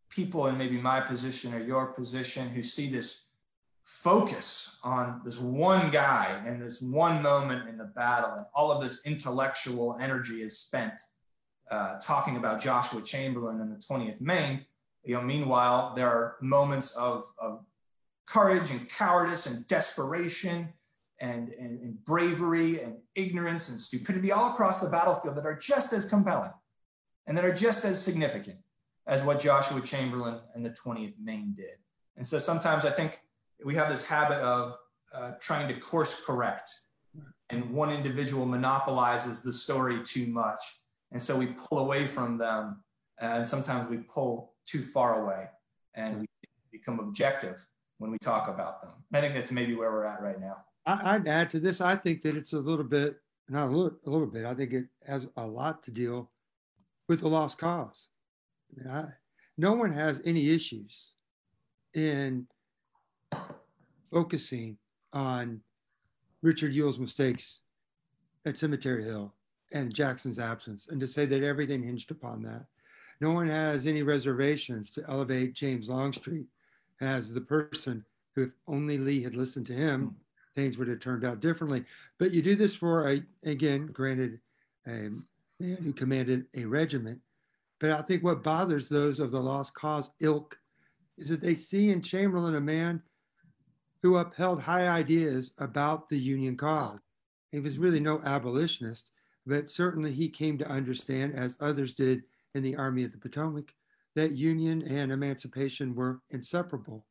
people in maybe my position or your position who see this focus on this one guy and this one moment in the battle, and all of this intellectual energy is spent uh, talking about Joshua Chamberlain and the 20th Maine. You know, meanwhile, there are moments of, of courage and cowardice and desperation and, and, and bravery and ignorance and stupidity all across the battlefield that are just as compelling and that are just as significant as what Joshua Chamberlain and the 20th Maine did. And so sometimes I think we have this habit of uh, trying to course correct, and one individual monopolizes the story too much. And so we pull away from them, and sometimes we pull too far away and we become objective when we talk about them. I think that's maybe where we're at right now. I'd add to this. I think that it's a little bit, not a little, a little bit. I think it has a lot to deal with the lost cause. I mean, I, no one has any issues in focusing on Richard Ewell's mistakes at Cemetery Hill and Jackson's absence, and to say that everything hinged upon that. No one has any reservations to elevate James Longstreet as the person who, if only Lee had listened to him, things would have turned out differently. But you do this for a, again, granted, a man who commanded a regiment. But I think what bothers those of the lost cause ilk is that they see in Chamberlain a man who upheld high ideas about the Union cause. He was really no abolitionist, but certainly he came to understand, as others did in the Army of the Potomac, that Union and emancipation were inseparable.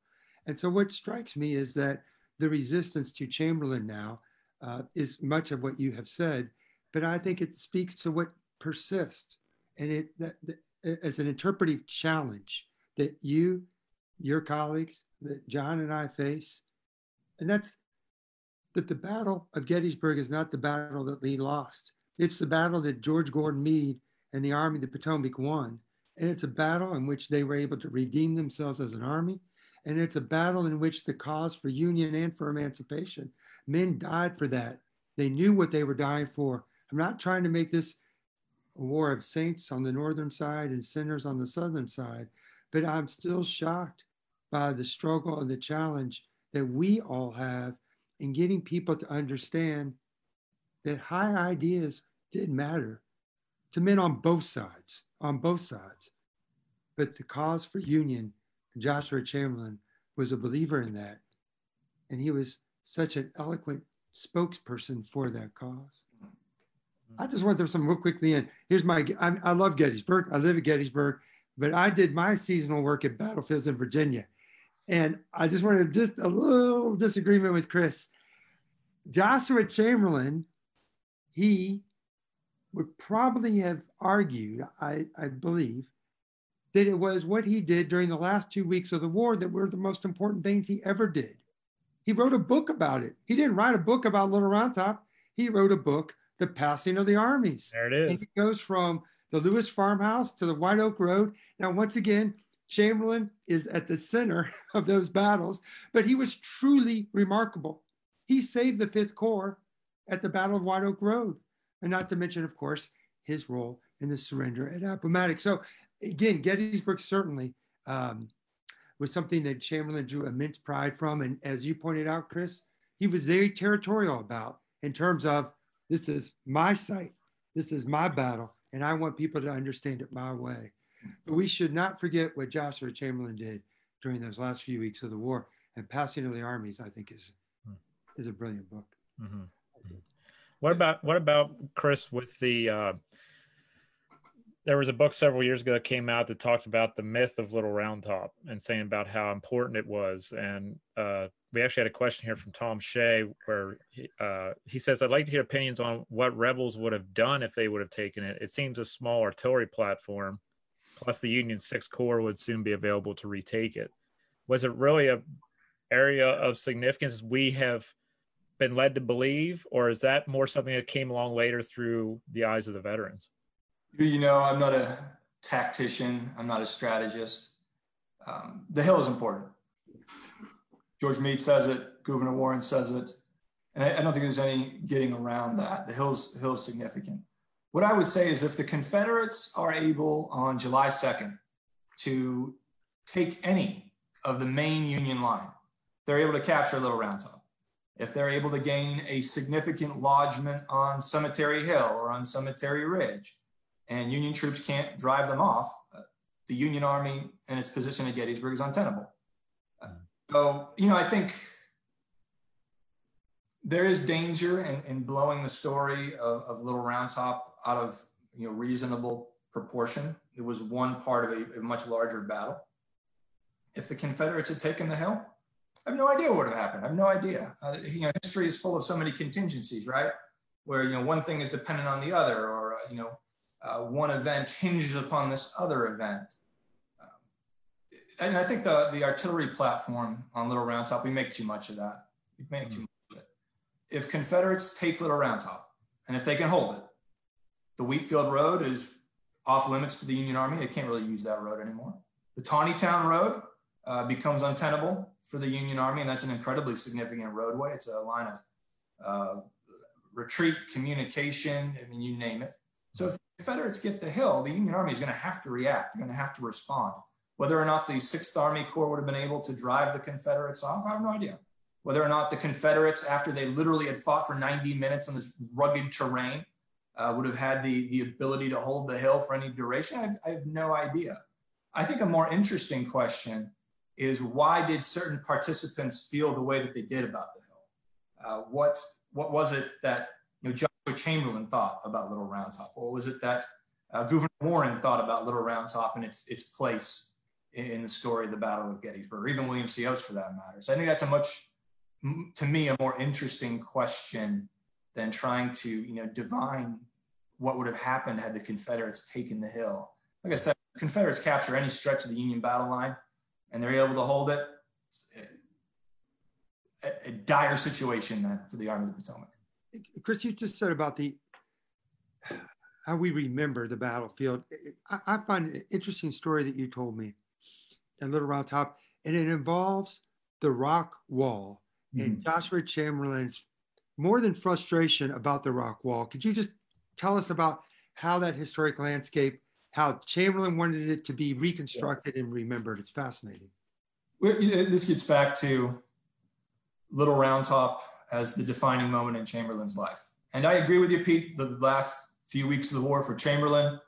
And so, what strikes me is that the resistance to Chamberlain now uh, is much of what you have said, but I think it speaks to what persists, and it that, that, as an interpretive challenge that you, your colleagues, that John and I face, and that's that the Battle of Gettysburg is not the battle that Lee lost. It's the battle that George Gordon Meade and the Army of the Potomac won. And it's a battle in which they were able to redeem themselves as an army. And it's a battle in which the cause for union and for emancipation, men died for that. They knew what they were dying for. I'm not trying to make this a war of saints on the northern side and sinners on the southern side, but I'm still shocked by the struggle and the challenge that we all have in getting people to understand that high ideas did matter to men on both sides, on both sides. But the cause for union, Joshua Chamberlain was a believer in that. And he was such an eloquent spokesperson for that cause. I just want to throw some real quickly in. Here's my, I, I love Gettysburg. I live at Gettysburg, but I did my seasonal work at battlefields in Virginia. And I just wanted to just a little disagreement with Chris. Joshua Chamberlain, he would probably have argued, I, I believe, that it was what he did during the last two weeks of the war that were the most important things he ever did. He wrote a book about it. He didn't write a book about Little Round Top. He wrote a book, The Passing of the Armies. There it is. And it goes from the Lewis farmhouse to the White Oak Road. Now, once again, Chamberlain is at the center of those battles, but he was truly remarkable. He saved the Fifth Corps at the Battle of White Oak Road, and not to mention, of course, his role in the surrender at Appomattox. So, again, Gettysburg certainly um, was something that Chamberlain drew immense pride from. And as you pointed out, Chris, he was very territorial about in terms of this is my site, this is my battle, and I want people to understand it my way. But we should not forget what Joshua Chamberlain did during those last few weeks of the war. And Passing of the Armies, I think, is hmm. is a brilliant book. Mm-hmm. mm-hmm. What about what about Chris with the? Uh, there was a book several years ago that came out that talked about the myth of Little Round Top and saying about how important it was. And uh, we actually had a question here from Tom Shea where he, uh, he says, "I'd like to hear opinions on what rebels would have done if they would have taken it. It seems a small artillery platform." Plus the Union Sixth Corps would soon be available to retake it. Was it really a area of significance we have been led to believe, or is that more something that came along later through the eyes of the veterans? You know, I'm not a tactician. I'm not a strategist. Um, the hill is important. George Meade says it. Gouverneur Warren says it. And I, I don't think there's any getting around that. The hill's, hill's significant. What I would say is if the Confederates are able on July 2nd to take any of the main Union line, they're able to capture Little Round Top. If they're able to gain a significant lodgment on Cemetery Hill or on Cemetery Ridge, and Union troops can't drive them off, the Union Army and its position at Gettysburg is untenable. Uh, so, you know, I think there is danger in, in blowing the story of, of Little Round Top out of you know reasonable proportion. It was one part of a, a much larger battle. If the Confederates had taken the hill, I have no idea what would have happened. I have no idea. Uh, you know, history is full of so many contingencies, right? Where you know one thing is dependent on the other, or uh, you know, uh, one event hinges upon this other event. Um, and I think the the artillery platform on Little Round Top, we make too much of that. We make mm-hmm. too if Confederates take Little Round Top, and if they can hold it, the Wheatfield Road is off limits to the Union Army. They can't really use that road anymore. The Taneytown Road uh, becomes untenable for the Union Army, and that's an incredibly significant roadway. It's a line of uh, retreat, communication, I mean, you name it. So if the Confederates get the hill, the Union Army is going to have to react. They're going to have to respond. Whether or not the Sixth Army Corps would have been able to drive the Confederates off, I have no idea whether or not the Confederates, after they literally had fought for 90 minutes on this rugged terrain, uh, would have had the, the ability to hold the hill for any duration, I have, I have no idea. I think a more interesting question is why did certain participants feel the way that they did about the hill? Uh, what, what was it that you know, Joshua Chamberlain thought about Little Round Top? What was it that uh, Gouverneur Warren thought about Little Round Top and its, its place in, in the story of the Battle of Gettysburg, or even William C. Oates for that matter? So I think that's a much to me a more interesting question than trying to you know divine what would have happened had the Confederates taken the hill. Like I said, Confederates capture any stretch of the Union battle line, and they're able to hold it. A, a dire situation then for the Army of the Potomac. Chris, you just said about the how we remember the battlefield. I, I find an interesting story that you told me in Little Round Top, and it involves the rock wall mm-hmm. and Joshua Chamberlain's more than frustration about the rock wall. Could you just tell us about how that historic landscape, how Chamberlain wanted it to be reconstructed yeah. and remembered? It's fascinating. Well, this gets back to Little Round Top as the defining moment in Chamberlain's life. And I agree with you, Pete. The last few weeks of the war for Chamberlain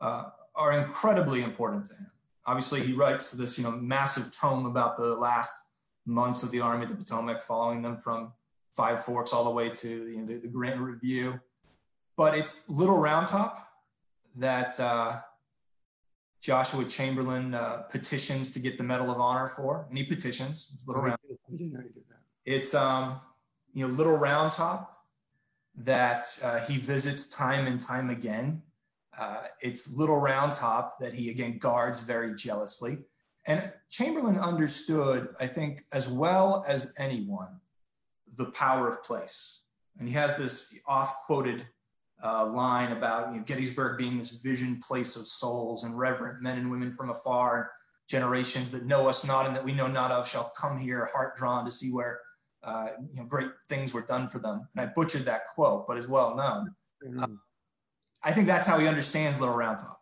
uh, are incredibly important to him. Obviously, he writes this, you know, massive tome about the last months of the Army of the Potomac, following them from Five Forks all the way to you know, the, the Grand Review. But it's Little Round Top that uh, Joshua Chamberlain uh, petitions to get the Medal of Honor for, and he petitions. It's Little Round. I didn't know he did that. It's um, you know Little Round Top that uh, he visits time and time again. Uh, it's Little Round Top that he again guards very jealously. And Chamberlain understood, I think, as well as anyone, the power of place. And he has this oft quoted uh, line about you know, Gettysburg being this vision place of souls and reverent men and women from afar, and generations that know us not and that we know not of shall come here, heart drawn to see where uh, you know, great things were done for them. And I butchered that quote, but is well known. Mm-hmm. I think that's how he understands Little Round Top.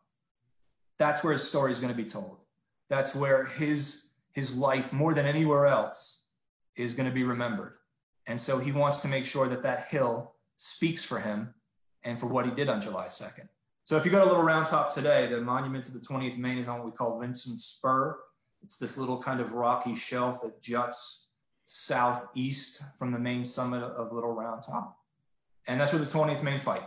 That's where his story is going to be told that's where his his life more than anywhere else is going to be remembered. And so he wants to make sure that that hill speaks for him and for what he did on july 2nd so if you go to little round top today the monument to the 20th maine is on what we call vincent spur. It's this little kind of rocky shelf that juts southeast from the main summit of little round top. And that's where the 20th maine fight.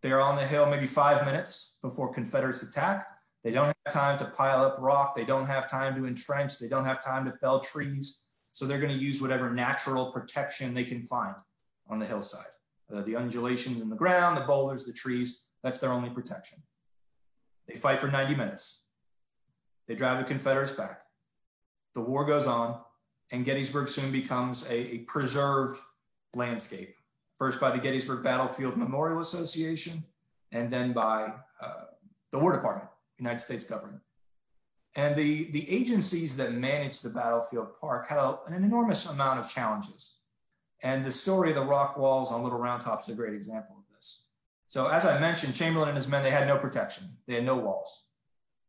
They're on the hill maybe five minutes before confederates attack they don't have time to pile up rock. They don't have time to entrench. They don't have time to fell trees. So they're going to use whatever natural protection they can find on the hillside. Uh, the undulations in the ground, the boulders, the trees, that's their only protection. They fight for 90 minutes. They drive the Confederates back. The war goes on, and Gettysburg soon becomes a, a preserved landscape, first by the Gettysburg Battlefield Memorial Association, and then by uh, the War Department United States government. And the, the agencies that manage the battlefield park had a, an enormous amount of challenges. And the story of the rock walls on Little Round Top is a great example of this. So as I mentioned, Chamberlain and his men, they had no protection. They had no walls.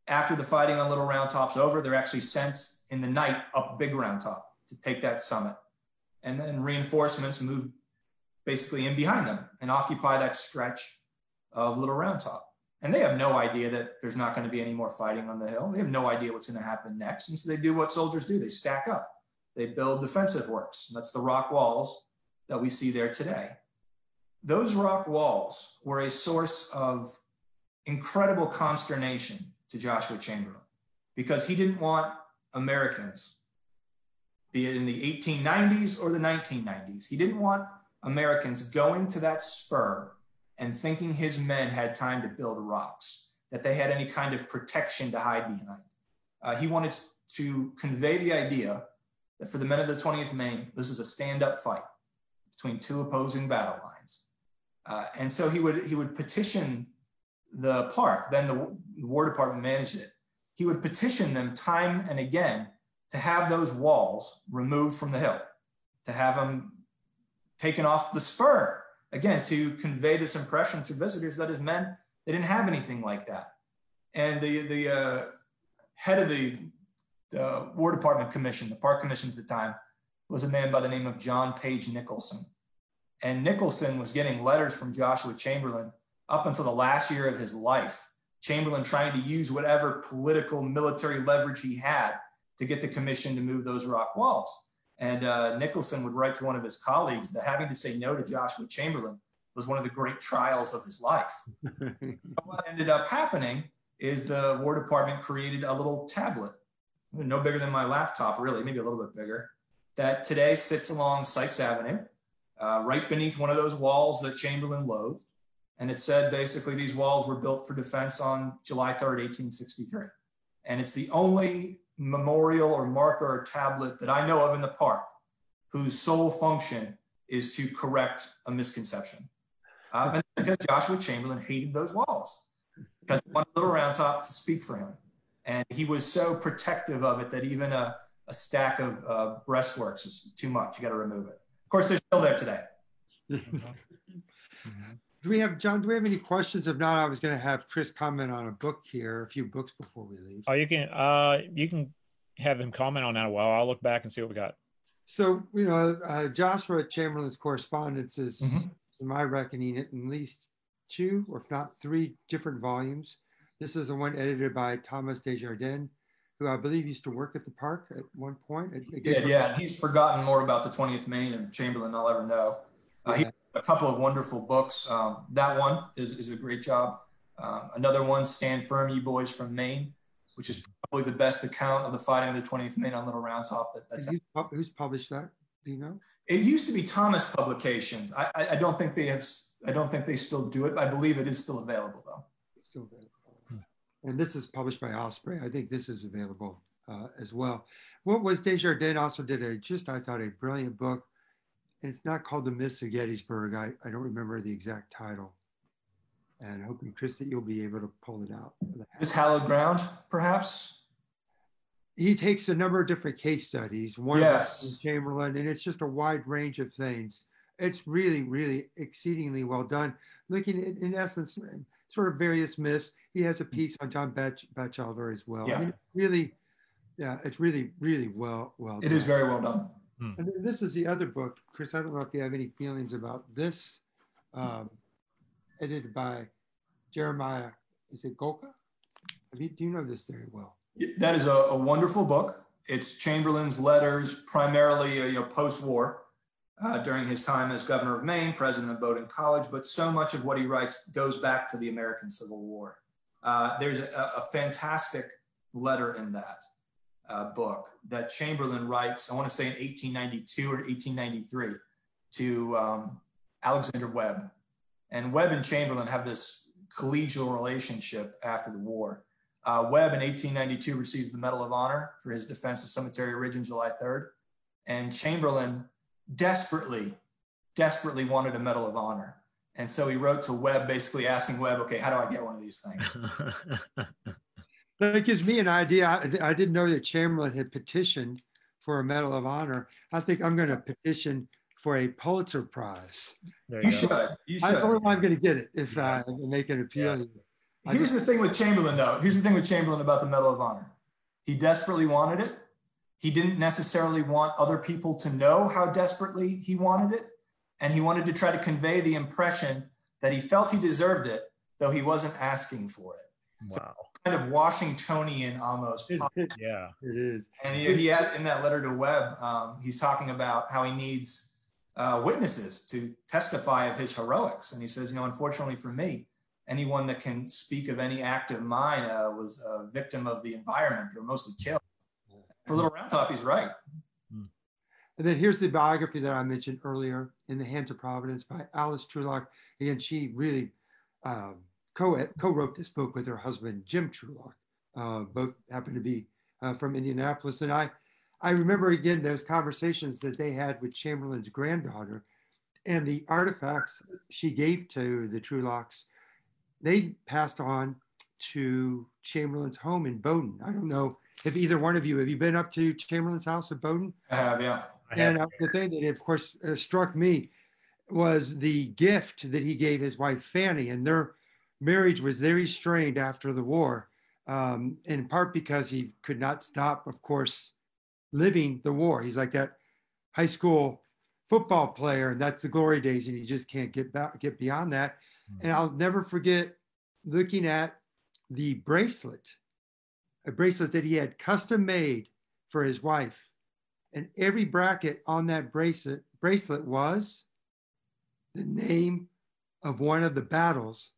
after the fighting on Little Round Top's over, they're actually sent in the night up Big Round Top to take that summit. And then reinforcements move basically in behind them and occupy that stretch of Little Round Top. And they have no idea that there's not going to be any more fighting on the hill. They have no idea what's going to happen next. And so they do what soldiers do they stack up, they build defensive works. That's the rock walls that we see there today. Those rock walls were a source of incredible consternation to Joshua Chamberlain because he didn't want Americans, be it in the 1890s or the 1990s, he didn't want Americans going to that spur and thinking his men had time to build rocks, that they had any kind of protection to hide behind. Uh, he wanted to convey the idea that for the men of the 20th Maine, this is a stand up fight between two opposing battle lines. Uh, and so he would, he would petition the park, then the, the War Department managed it. He would petition them time and again to have those walls removed from the hill, to have them taken off the spur, again, to convey this impression to visitors that his men, they didn't have anything like that. And the, the uh, head of the, the War Department Commission, the Park Commission at the time, was a man by the name of John Page Nicholson. And Nicholson was getting letters from Joshua Chamberlain up until the last year of his life. Chamberlain trying to use whatever political military leverage he had to get the commission to move those rock walls. And uh, Nicholson would write to one of his colleagues that having to say no to Joshua Chamberlain was one of the great trials of his life. what ended up happening is the War Department created a little tablet, no bigger than my laptop, really, maybe a little bit bigger, that today sits along Sykes Avenue, uh, right beneath one of those walls that Chamberlain loathed. And it said basically these walls were built for defense on July 3rd, 1863. And it's the only memorial or marker or tablet that I know of in the park whose sole function is to correct a misconception. Uh, and because Joshua Chamberlain hated those walls because he wanted Little Round Top to speak for him. And he was so protective of it that even a, a stack of uh, breastworks is too much. You got to remove it. Of course, they're still there today. Do we have John? Do we have any questions? If not, I was going to have Chris comment on a book here, a few books before we leave. Oh, you can. Uh, you can have him comment on that a while. I'll look back and see what we got. So you know, uh, Joshua Chamberlain's correspondence is, mm-hmm. to my reckoning, at least two, or if not three, different volumes. This is the one edited by Thomas Desjardins, who I believe used to work at the park at one point. yeah, yeah. He's forgotten more about the 20th Maine and Chamberlain I'll ever know. Uh, yeah. A couple of wonderful books. Um, that one is, is a great job. Um, another one, Stand Firm, You Boys from Maine, which is probably the best account of the fighting of the 20th Maine on Little Round Top. That, that's who's published that? Do you know? It used to be Thomas Publications. I, I, I, don't think they have. I don't think they still do it. I believe it is still available though. Still available. Hmm. And this is published by Osprey. I think this is available uh, as well. What was Desjardins also did a just I thought a brilliant book it's not called The Myths of Gettysburg. I, I don't remember the exact title. And hoping, Chris, that you'll be able to pull it out. This hallowed ground, perhaps? He takes a number of different case studies, one yes. Chamberlain, and it's just a wide range of things. It's really, really exceedingly well done. Looking at, in essence, sort of various myths. He has a piece on John Batch, Batchelder as well. Yeah. I mean, really, yeah, it's really, really well, well. It done. is very well done. Hmm. And then this is the other book, Chris. I don't know if you have any feelings about this, um, edited by Jeremiah. Is it Gorka? You, do you know this very well? That is a, a wonderful book. It's Chamberlain's letters, primarily uh, you know post-war, uh, during his time as governor of Maine, president of Bowdoin College. But so much of what he writes goes back to the American Civil War. Uh, there's a, a fantastic letter in that uh, book that Chamberlain writes, I want to say in 1892 or 1893, to um, Alexander Webb. And Webb and Chamberlain have this collegial relationship after the war. Uh, Webb in 1892 receives the Medal of Honor for his defense of Cemetery Ridge on July 3rd. And Chamberlain desperately, desperately wanted a Medal of Honor. And so he wrote to Webb basically asking Webb, okay, how do I get one of these things? That gives me an idea. I, I didn't know that Chamberlain had petitioned for a Medal of Honor. I think I'm going to petition for a Pulitzer Prize. You, you, should. you should. I don't know I'm going to get it if I make an appeal. Yeah. Here's the thing with Chamberlain, though. Here's the thing with Chamberlain about the Medal of Honor. He desperately wanted it. He didn't necessarily want other people to know how desperately he wanted it. And he wanted to try to convey the impression that he felt he deserved it, though he wasn't asking for it. Wow. So kind of Washingtonian almost. yeah. It is. And he, he had in that letter to Webb, um, he's talking about how he needs uh, witnesses to testify of his heroics. And he says, you know, unfortunately for me, anyone that can speak of any act of mine uh, was a victim of the environment or mostly killed. For Little Round Top, he's right. And then here's the biography that I mentioned earlier, In the Hands of Providence by Alice Trulock. Again, she really um, co wrote this book with her husband, Jim Trulock. Uh, both happened to be uh, from Indianapolis. And I, I remember again those conversations that they had with Chamberlain's granddaughter and the artifacts she gave to the Trulocks, they passed on to Chamberlain's home in Bowdoin. I don't know if either one of you, have you been up to Chamberlain's house at Bowdoin? I have, yeah. And uh, the thing that, of course, uh, struck me was the gift that he gave his wife Fanny, and their marriage was very strained after the war, um, in part because he could not stop, of course, living the war. He's like that high school football player, and that's the glory days, and you just can't get back, get beyond that. Mm-hmm. And I'll never forget looking at the bracelet, a bracelet that he had custom made for his wife and every bracket on that bracelet bracelet was the name of one of the battles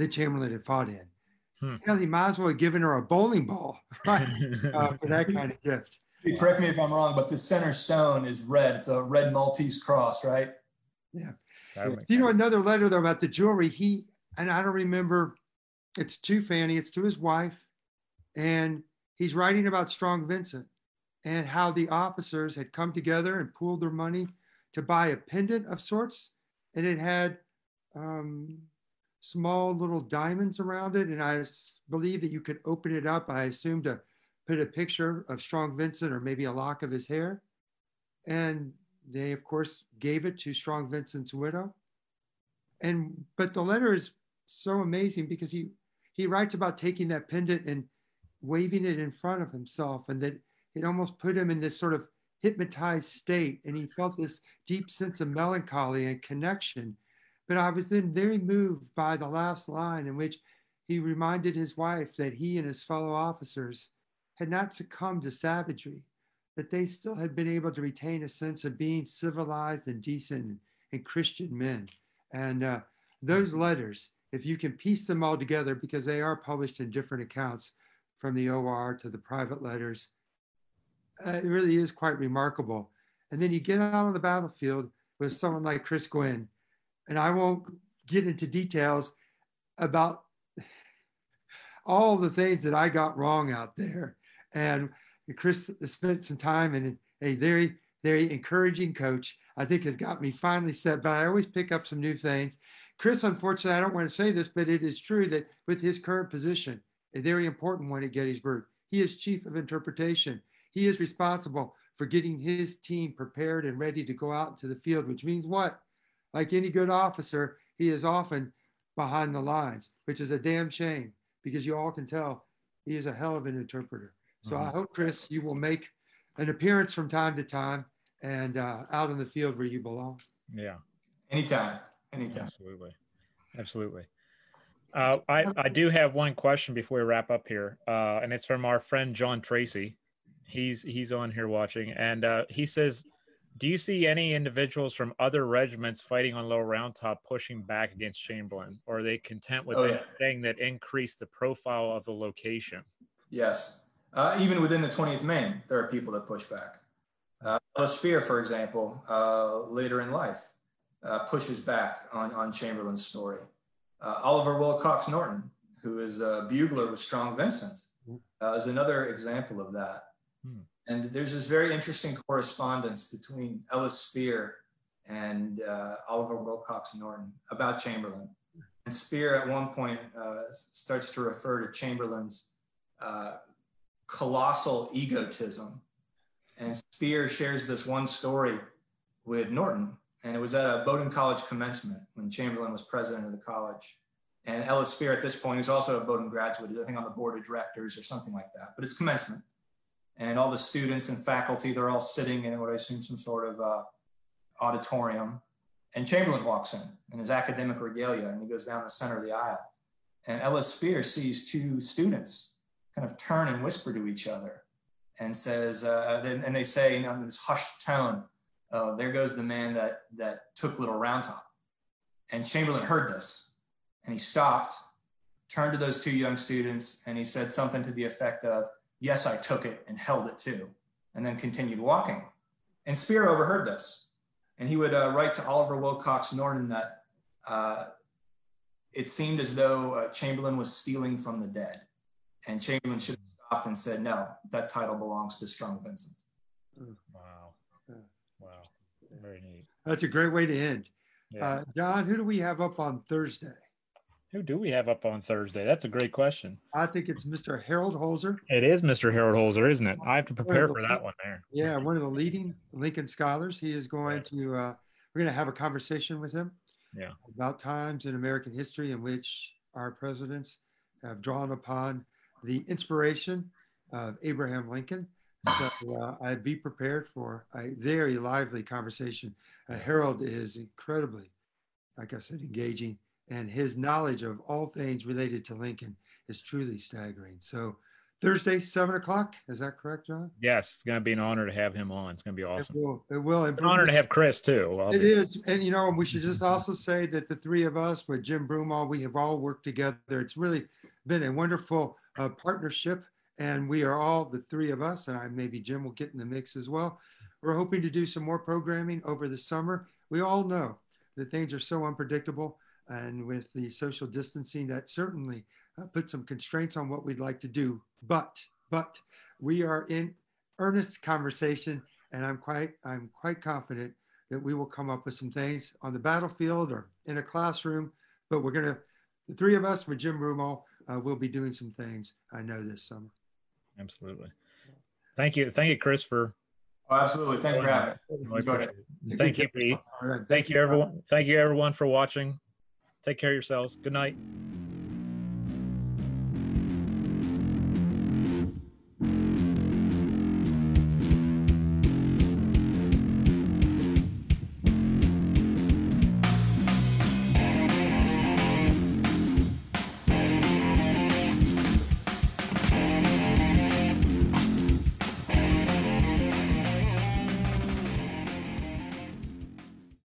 that Chamberlain had fought in. Hmm. Hell, he might as well have given her a bowling ball, right, uh, for that kind of gift. Correct me if I'm wrong, but the center stone is red. It's a red Maltese cross, right? Yeah. yeah. You know, another letter though about the jewelry. He and I don't remember. It's to Fanny. It's to his wife, and he's writing about Strong Vincent and how the officers had come together and pooled their money to buy a pendant of sorts. And it had um, small little diamonds around it. And I believe that you could open it up, I assume, to put a picture of Strong Vincent or maybe a lock of his hair. And they, of course, gave it to Strong Vincent's widow. And but the letter is so amazing because he he writes about taking that pendant and waving it in front of himself and that it almost put him in this sort of hypnotized state and he felt this deep sense of melancholy and connection but i was then very moved by the last line in which he reminded his wife that he and his fellow officers had not succumbed to savagery that they still had been able to retain a sense of being civilized and decent and christian men and uh, those letters if you can piece them all together because they are published in different accounts from the or to the private letters uh, it really is quite remarkable. And then you get out on the battlefield with someone like Chris Gwinn, and I won't get into details about all the things that I got wrong out there. And Chris spent some time and a very, very encouraging coach, I think has got me finally set, but I always pick up some new things. Chris, unfortunately, I don't want to say this, but it is true that with his current position, a very important one at Gettysburg, he is chief of interpretation. He is responsible for getting his team prepared and ready to go out into the field, which means what? Like any good officer, he is often behind the lines, which is a damn shame because you all can tell he is a hell of an interpreter. So mm-hmm. I hope, Chris, you will make an appearance from time to time and uh, out in the field where you belong. Yeah. Anytime. Anytime. Absolutely. Absolutely. Uh, I, I do have one question before we wrap up here, uh, and it's from our friend John Tracy. He's he's on here watching, and uh, he says, "Do you see any individuals from other regiments fighting on Little Round Top pushing back against Chamberlain, or are they content with oh, anything yeah. that increase the profile of the location?" Yes, uh, even within the 20th Maine, there are people that push back. Uh, Spear, for example, uh, later in life, uh, pushes back on, on Chamberlain's story. Uh, Oliver Wilcox Norton, who is a bugler with Strong Vincent, uh, is another example of that. Hmm. And there's this very interesting correspondence between Ellis Spear and uh, Oliver Wilcox Norton about Chamberlain. And Spear at one point uh, starts to refer to Chamberlain's uh, colossal egotism. And Spear shares this one story with Norton. And it was at a Bowdoin College commencement when Chamberlain was president of the college. And Ellis Spear at this point is also a Bowdoin graduate, I think on the board of directors or something like that. But it's commencement. And all the students and faculty, they're all sitting in what I assume some sort of uh, auditorium. And Chamberlain walks in in his academic regalia and he goes down the center of the aisle. And Ellis Spear sees two students kind of turn and whisper to each other and says, uh, and they say in this hushed tone, uh, there goes the man that, that took Little Round Top. And Chamberlain heard this and he stopped, turned to those two young students, and he said something to the effect of, Yes, I took it and held it too, and then continued walking. And Spear overheard this. And he would uh, write to Oliver Wilcox Norton that uh, it seemed as though uh, Chamberlain was stealing from the dead. And Chamberlain should have stopped and said, No, that title belongs to Strong Vincent. Wow. Wow. Very neat. That's a great way to end. Yeah. Uh, John, who do we have up on Thursday? Who do we have up on Thursday? That's a great question. I think it's Mr. Harold Holzer. It is Mr. Harold Holzer, isn't it? I have to prepare for that one there. Yeah, one of the leading Lincoln scholars. He is going right. to, uh, we're going to have a conversation with him yeah. about times in American history in which our presidents have drawn upon the inspiration of Abraham Lincoln. So uh, I'd be prepared for a very lively conversation. Uh, Harold is incredibly, like I said, engaging, and his knowledge of all things related to Lincoln is truly staggering. So Thursday, seven o'clock. Is that correct, John? Yes, it's going to be an honor to have him on. It's going to be awesome. It will. It will. It's an honor to have Chris too. It is, and you know, we should just also say that the three of us with Jim Broomall, we have all worked together. It's really been a wonderful uh, partnership and we are all the three of us, and I maybe Jim will get in the mix as well. We're hoping to do some more programming over the summer. We all know that things are so unpredictable, and with the social distancing, that certainly uh, put some constraints on what we'd like to do. But but we are in earnest conversation, and I'm quite I'm quite confident that we will come up with some things on the battlefield or in a classroom. But we're gonna the three of us with Jim Broomall uh, will be doing some things I know this summer. Absolutely. Thank you. Thank you, Chris, for. Oh, absolutely. Thank you for having me. Thank you, Pete. Thank you, everyone. Thank you, everyone, for watching. Take care of yourselves. Good night.